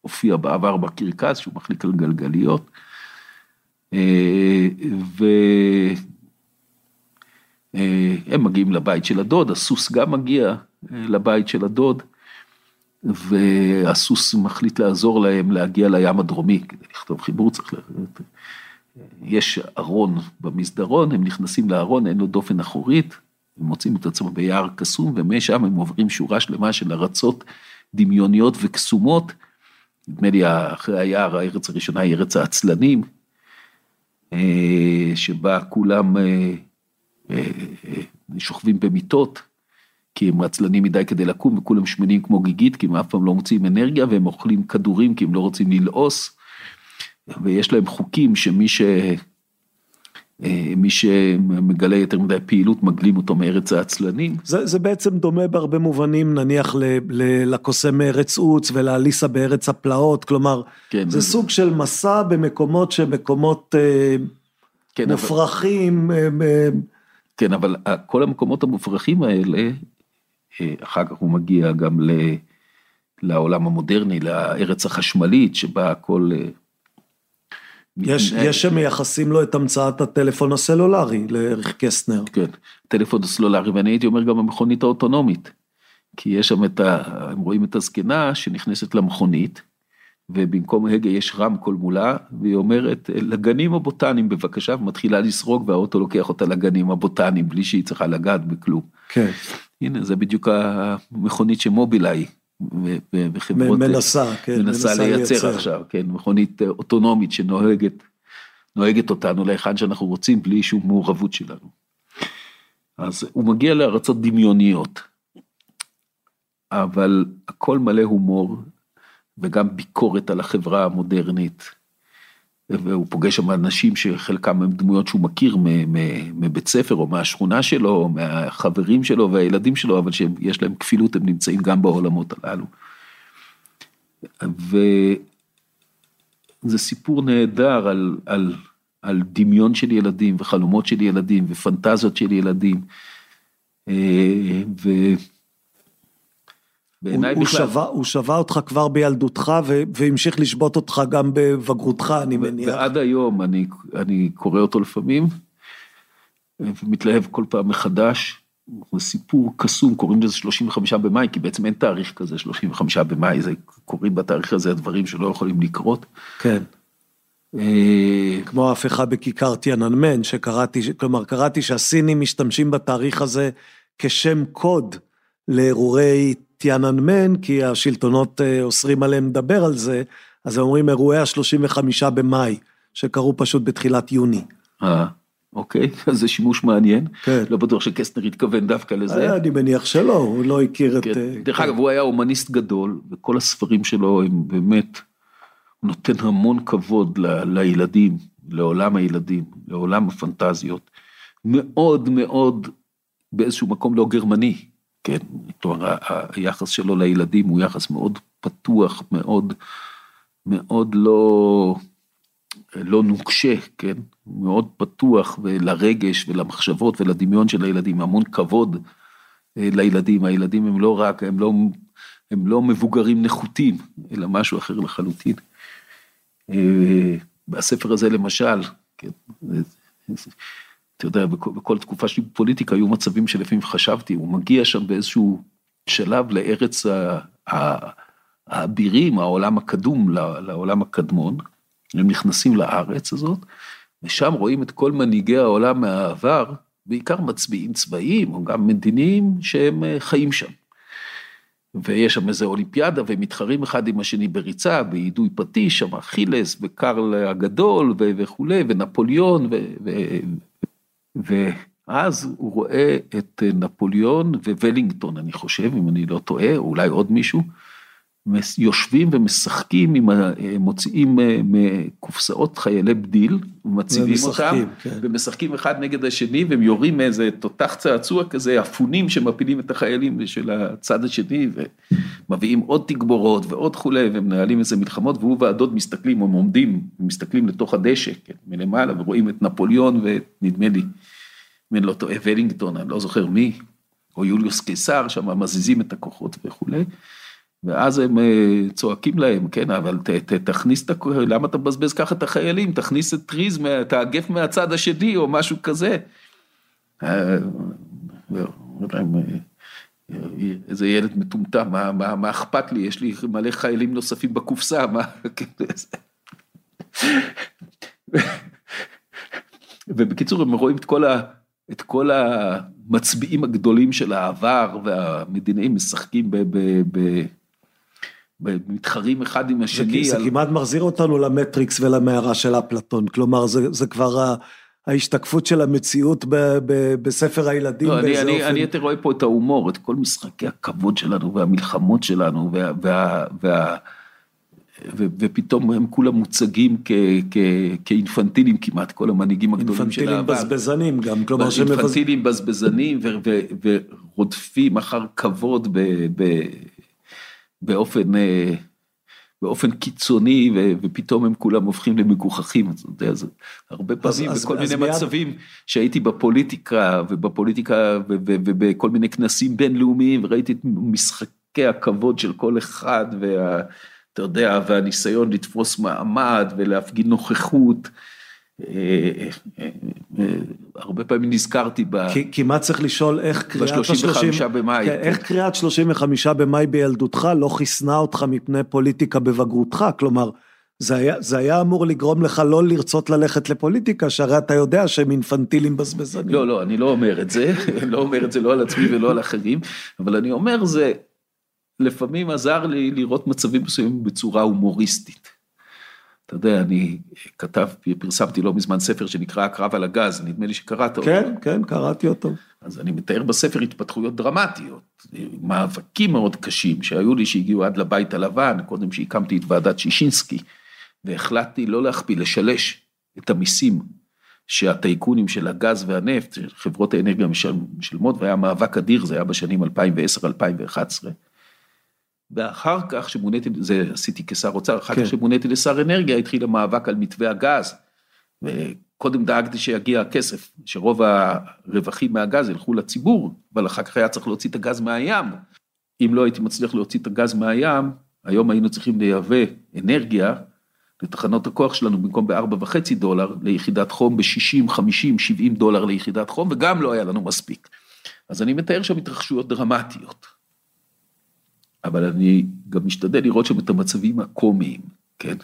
הופיע בעבר בקרקס, שהוא מחליק על גלגליות. אה, והם מגיעים לבית של הדוד, הסוס גם מגיע אה, לבית של הדוד, והסוס מחליט לעזור להם להגיע לים הדרומי, כדי לכתוב חיבור צריך ל... יש ארון במסדרון, הם נכנסים לארון, אין לו דופן אחורית, הם מוצאים את עצמם ביער קסום, ומשם הם עוברים שורה שלמה של ארצות דמיוניות וקסומות, נדמה לי אחרי היער, הארץ הראשונה היא ארץ העצלנים, אה, שבה כולם אה, אה, שוכבים במיטות, כי הם עצלנים מדי כדי לקום וכולם שמנים כמו גיגית, כי הם אף פעם לא מוצאים אנרגיה והם אוכלים כדורים כי הם לא רוצים ללעוס, ויש להם חוקים שמי ש... אה, מי שמגלה יותר מדי פעילות מגלים אותו מארץ העצלנים. זה, זה בעצם דומה בהרבה מובנים נניח ל, ל, לקוסם מארץ עוץ ולאליסה בארץ הפלאות, כלומר כן, זה, זה סוג של מסע במקומות שמקומות אה, כן, מופרכים. אבל, אה, כן, אבל כל המקומות המופרכים האלה, אחר כך הוא מגיע גם ל, לעולם המודרני, לארץ החשמלית שבה הכל... יש, יש שמייחסים לו את המצאת הטלפון הסלולרי לערך קסטנר. כן, טלפון הסלולרי, ואני הייתי אומר גם המכונית האוטונומית. כי יש שם את ה... הם רואים את הזקנה שנכנסת למכונית, ובמקום הגה יש רמקול מולה, והיא אומרת, לגנים הבוטניים בבקשה, ומתחילה לסרוג, והאוטו לוקח אותה לגנים הבוטניים, בלי שהיא צריכה לגעת בכלום. כן. הנה, זה בדיוק המכונית שמובילאיי, וחברות... מנסה, כן. מנסה לייצר עכשיו, כן, מכונית אוטונומית שנוהגת, נוהגת אותנו להיכן שאנחנו רוצים, בלי שום מעורבות שלנו. אז הוא מגיע לארצות דמיוניות, אבל הכל מלא הומור, וגם ביקורת על החברה המודרנית. והוא פוגש שם אנשים שחלקם הם דמויות שהוא מכיר מבית ספר או מהשכונה שלו, או מהחברים שלו והילדים שלו, אבל שיש להם כפילות, הם נמצאים גם בעולמות הללו. וזה סיפור נהדר על, על, על דמיון של ילדים וחלומות של ילדים ופנטזיות של ילדים. אה, ו... בעיניי בכלל. שווה, הוא שווה אותך כבר בילדותך והמשיך לשבות אותך גם בבגרותך, אני מניח. ועד היום אני, אני קורא אותו לפעמים, ומתלהב כל פעם מחדש. זה סיפור קסום, קוראים לזה 35 במאי, כי בעצם אין תאריך כזה 35 במאי, זה קוראים בתאריך הזה הדברים שלא יכולים לקרות. כן. אה, כמו ההפיכה בכיכר טיאננמן, שקראתי, כלומר קראתי שהסינים משתמשים בתאריך הזה כשם קוד לאירועי טיאננמן, כי השלטונות אה, אוסרים עליהם לדבר על זה, אז הם אומרים אירועי ה-35 במאי, שקרו פשוט בתחילת יוני. אה, אוקיי, אז זה שימוש מעניין. כן. לא בטוח שקסטנר התכוון דווקא לזה. אה, אני מניח שלא, הוא לא הכיר כן. את... דרך אגב, הוא היה הומניסט גדול, וכל הספרים שלו הם באמת, הוא נותן המון כבוד ל, לילדים, לעולם הילדים, לעולם הפנטזיות. מאוד מאוד באיזשהו מקום לא גרמני. כן, כלומר היחס שלו לילדים הוא יחס מאוד פתוח, מאוד, מאוד לא, לא נוקשה, כן, מאוד פתוח לרגש ולמחשבות ולדמיון של הילדים, המון כבוד אה, לילדים, הילדים הם לא רק, הם לא, הם לא מבוגרים נחותים, אלא משהו אחר לחלוטין. אה, בספר הזה למשל, כן, אתה יודע, בכל, בכל תקופה שלי בפוליטיקה היו מצבים שלפעמים חשבתי, הוא מגיע שם באיזשהו שלב לארץ האבירים, העולם הקדום לעולם הקדמון, הם נכנסים לארץ הזאת, ושם רואים את כל מנהיגי העולם מהעבר, בעיקר מצביעים צבאיים או גם מדיניים שהם אה, חיים שם. ויש שם איזה אולימפיאדה והם מתחרים אחד עם השני בריצה, ביידוי פטיש, שם אכילס וקרל הגדול וכולי, ונפוליאון ואז הוא רואה את נפוליאון וולינגטון, אני חושב, אם אני לא טועה, או אולי עוד מישהו, יושבים ומשחקים, עם, מוציאים אה, מקופסאות חיילי בדיל, ומציבים אותם, כן. ומשחקים אחד נגד השני, והם יורים מאיזה תותח צעצוע כזה, אפונים שמפילים את החיילים של הצד השני, ומביאים עוד תגבורות ועוד כולי, ומנהלים איזה מלחמות, והוא והדוד מסתכלים, הם עומדים, מסתכלים לתוך הדשא, כן, מלמעלה, ורואים את נפוליאון, ונדמה לי, אם אני לא טועה, ולינגטון, אני לא זוכר מי, או יוליוס קיסר, שם מזיזים את הכוחות וכולי. ואז הם אה, צועקים להם, כן, אבל ת, ת, תכניס את, למה אתה מבזבז ככה את החיילים? תכניס את טריז, תאגף מהצד השני או משהו כזה. אה, איזה ילד מטומטם, מה, מה, מה אכפת לי? יש לי מלא חיילים נוספים בקופסה, מה... ובקיצור, הם רואים את כל, ה, את כל המצביעים הגדולים של העבר והמדינאים משחקים ב... ב, ב מתחרים אחד עם השני. זה, על... זה כמעט מחזיר אותנו למטריקס ולמערה של אפלטון, כלומר זה, זה כבר ההשתקפות של המציאות ב, ב, בספר הילדים. לא, אני, אני, אני יותר רואה פה את ההומור, את כל משחקי הכבוד שלנו והמלחמות שלנו, וה, וה, וה, ו, ופתאום הם כולם מוצגים כ, כ, כאינפנטילים כמעט, כל המנהיגים הגדולים של העבר. אינפנטילים בזבזנים גם, כלומר אינפנטילים בזבזנים ורודפים אחר כבוד ב... ב באופן, אה, באופן קיצוני ופתאום הם כולם הופכים למגוחכים, אתה יודע, זה הרבה פעמים אז, בכל אז, מיני אז מצבים מיד... שהייתי בפוליטיקה ובפוליטיקה ובכל מיני כנסים בינלאומיים וראיתי את משחקי הכבוד של כל אחד וה... אתה יודע, והניסיון לתפוס מעמד ולהפגין נוכחות. אה, הרבה פעמים נזכרתי ב... כמעט צריך לשאול איך קריאת ה-35 במאי. כן, איך קריאת 35 במאי בילדותך לא חיסנה אותך מפני פוליטיקה בבגרותך, כלומר, זה היה, זה היה אמור לגרום לך לא לרצות ללכת לפוליטיקה, שהרי אתה יודע שהם אינפנטילים בזבזנים. לא, לא, אני לא אומר את זה, לא אומר את זה לא על עצמי ולא על אחרים, אבל אני אומר זה, לפעמים עזר לי לראות מצבים מסוימים בצורה הומוריסטית. אתה יודע, אני כתב, פרסמתי לא מזמן ספר שנקרא הקרב על הגז, נדמה לי שקראת אותו. כן, כן, קראתי אותו. אז אני מתאר בספר התפתחויות דרמטיות, מאבקים מאוד קשים שהיו לי שהגיעו עד לבית הלבן, קודם שהקמתי את ועדת שישינסקי, והחלטתי לא להכפיל, לשלש את המיסים שהטייקונים של הגז והנפט, חברות האנרגיה משלמות, והיה מאבק אדיר, זה היה בשנים 2010-2011. ואחר כך שמוניתי, זה עשיתי כשר אוצר, אחר כן. כך שמוניתי לשר אנרגיה, התחיל המאבק על מתווה הגז. וקודם דאגתי שיגיע הכסף, שרוב הרווחים מהגז ילכו לציבור, אבל אחר כך היה צריך להוציא את הגז מהים. אם לא הייתי מצליח להוציא את הגז מהים, היום היינו צריכים לייבא אנרגיה לתחנות הכוח שלנו במקום ב-4.5 דולר ליחידת חום, ב-60, 50, 70 דולר ליחידת חום, וגם לא היה לנו מספיק. אז אני מתאר שם התרחשויות דרמטיות. אבל אני גם משתדל לראות שם את המצבים הקומיים, כן?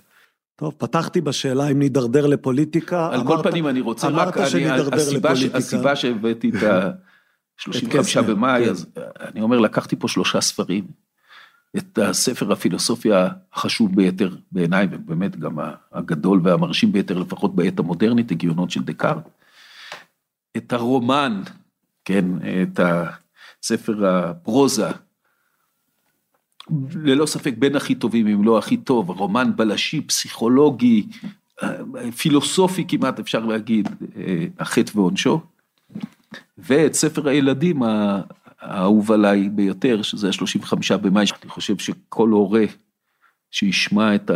טוב, פתחתי בשאלה אם נידרדר לפוליטיקה. על אמרת, כל פנים, אני רוצה אמרת רק, שנידרדר הסיבה, לפוליטיקה. הסיבה שהבאתי את ה-35 במאי, כן. אז אני אומר, לקחתי פה שלושה ספרים. את הספר הפילוסופיה החשוב ביותר בעיניי, ובאמת גם הגדול והמרשים ביותר, לפחות בעת המודרנית, הגיונות של דקארט. את הרומן, כן, את הספר הפרוזה, ללא ספק בין הכי טובים, אם לא הכי טוב, רומן בלשי, פסיכולוגי, פילוסופי כמעט אפשר להגיד, החטא ועונשו, ואת ספר הילדים האהוב עליי ביותר, שזה ה-35 במאי, אני חושב שכל הורה שישמע את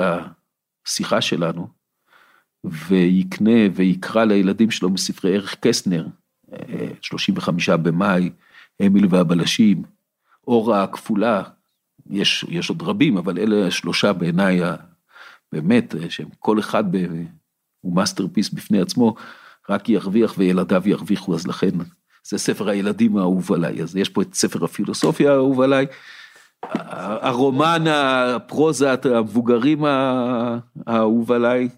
השיחה שלנו, ויקנה ויקרא לילדים שלו מספרי ערך קסטנר, 35 במאי, אמיל והבלשים, אורה הכפולה, יש, יש עוד רבים, אבל אלה השלושה בעיניי, באמת, שהם כל אחד הוא masterpiece בפני עצמו, רק ירוויח וילדיו ירוויחו, אז לכן זה ספר הילדים האהוב עליי, אז יש פה את ספר הפילוסופיה האהוב עליי, הרומן, הפרוזה, המבוגרים האהוב עליי,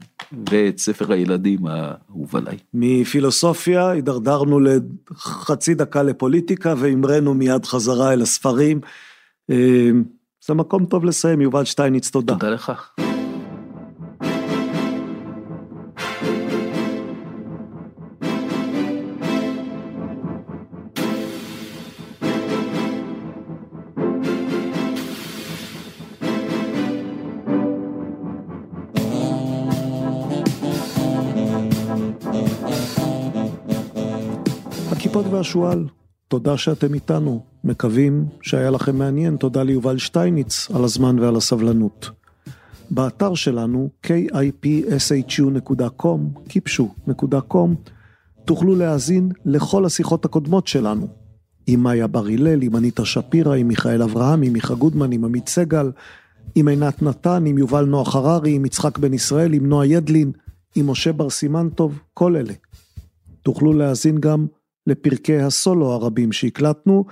ואת ספר הילדים האהוב עליי. מפילוסופיה הידרדרנו לחצי דקה לפוליטיקה והמראנו מיד חזרה אל הספרים. זה מקום טוב לסיים, יובל שטייניץ, תודה. תודה לך. הכיפות והשועל, תודה שאתם איתנו, מקווים שהיה לכם מעניין, תודה ליובל שטייניץ על הזמן ועל הסבלנות. באתר שלנו, kipshu.com, kipshu.com, תוכלו להאזין לכל השיחות הקודמות שלנו. עם מאיה בר הלל, עם אניטה שפירא, עם מיכאל אברהם, עם מיכה גודמן, עם עמית סגל, עם עינת נתן, עם יובל נוח הררי, עם יצחק בן ישראל, עם נועה ידלין, עם משה בר סימן טוב, כל אלה. תוכלו להאזין גם לפרקי הסולו הרבים שהקלטנו.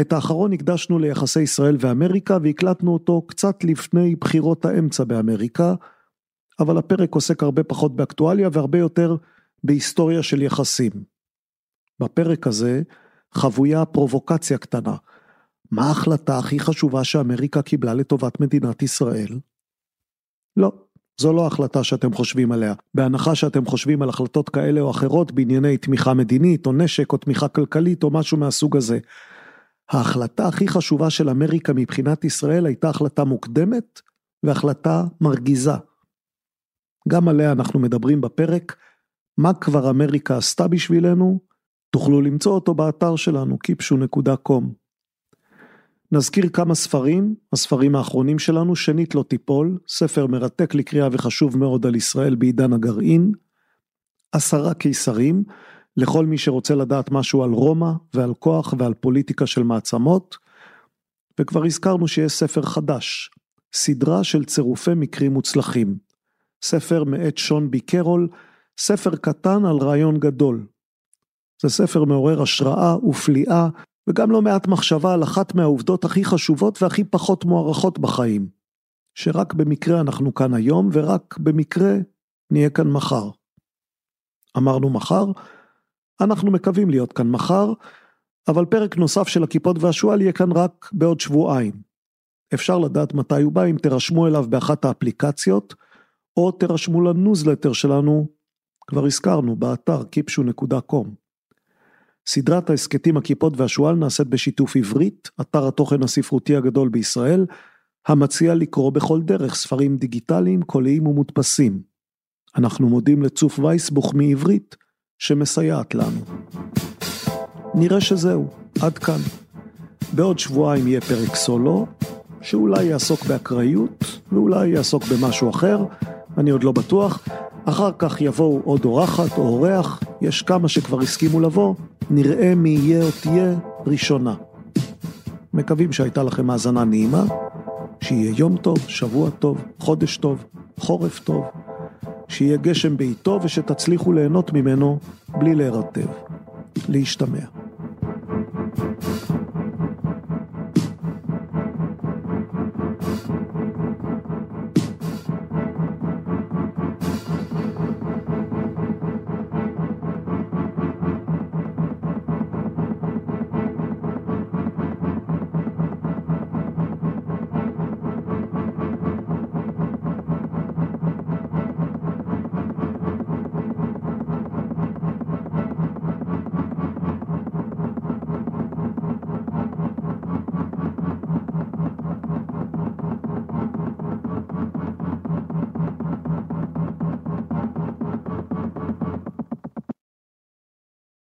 את האחרון הקדשנו ליחסי ישראל ואמריקה והקלטנו אותו קצת לפני בחירות האמצע באמריקה, אבל הפרק עוסק הרבה פחות באקטואליה והרבה יותר בהיסטוריה של יחסים. בפרק הזה חבויה פרובוקציה קטנה. מה ההחלטה הכי חשובה שאמריקה קיבלה לטובת מדינת ישראל? לא, זו לא החלטה שאתם חושבים עליה. בהנחה שאתם חושבים על החלטות כאלה או אחרות בענייני תמיכה מדינית או נשק או תמיכה כלכלית או משהו מהסוג הזה. ההחלטה הכי חשובה של אמריקה מבחינת ישראל הייתה החלטה מוקדמת והחלטה מרגיזה. גם עליה אנחנו מדברים בפרק, מה כבר אמריקה עשתה בשבילנו? תוכלו למצוא אותו באתר שלנו, kipshu.com. נזכיר כמה ספרים, הספרים האחרונים שלנו, שנית לא תיפול, ספר מרתק לקריאה וחשוב מאוד על ישראל בעידן הגרעין, עשרה קיסרים, לכל מי שרוצה לדעת משהו על רומא ועל כוח ועל פוליטיקה של מעצמות, וכבר הזכרנו שיש ספר חדש, סדרה של צירופי מקרים מוצלחים, ספר מאת שון בי קרול, ספר קטן על רעיון גדול. זה ספר מעורר השראה ופליאה, וגם לא מעט מחשבה על אחת מהעובדות הכי חשובות והכי פחות מוערכות בחיים. שרק במקרה אנחנו כאן היום, ורק במקרה נהיה כאן מחר. אמרנו מחר, אנחנו מקווים להיות כאן מחר, אבל פרק נוסף של הקיפוד והשועל יהיה כאן רק בעוד שבועיים. אפשר לדעת מתי הוא בא אם תירשמו אליו באחת האפליקציות, או תירשמו לניוזלטר שלנו, כבר הזכרנו, באתר kipshu.com. סדרת ההסכתים הקיפוד והשועל נעשית בשיתוף עברית, אתר התוכן הספרותי הגדול בישראל, המציע לקרוא בכל דרך ספרים דיגיטליים, קוליים ומודפסים. אנחנו מודים לצוף וייסבוך מעברית, שמסייעת לנו. נראה שזהו, עד כאן. בעוד שבועיים יהיה פרק סולו, שאולי יעסוק באקראיות, ואולי יעסוק במשהו אחר, אני עוד לא בטוח. אחר כך יבואו עוד אורחת או אורח, יש כמה שכבר הסכימו לבוא, נראה מי יהיה או תהיה ראשונה. מקווים שהייתה לכם האזנה נעימה, שיהיה יום טוב, שבוע טוב, חודש טוב, חורף טוב, שיהיה גשם בעיתו ושתצליחו ליהנות ממנו בלי להירטב. להשתמע.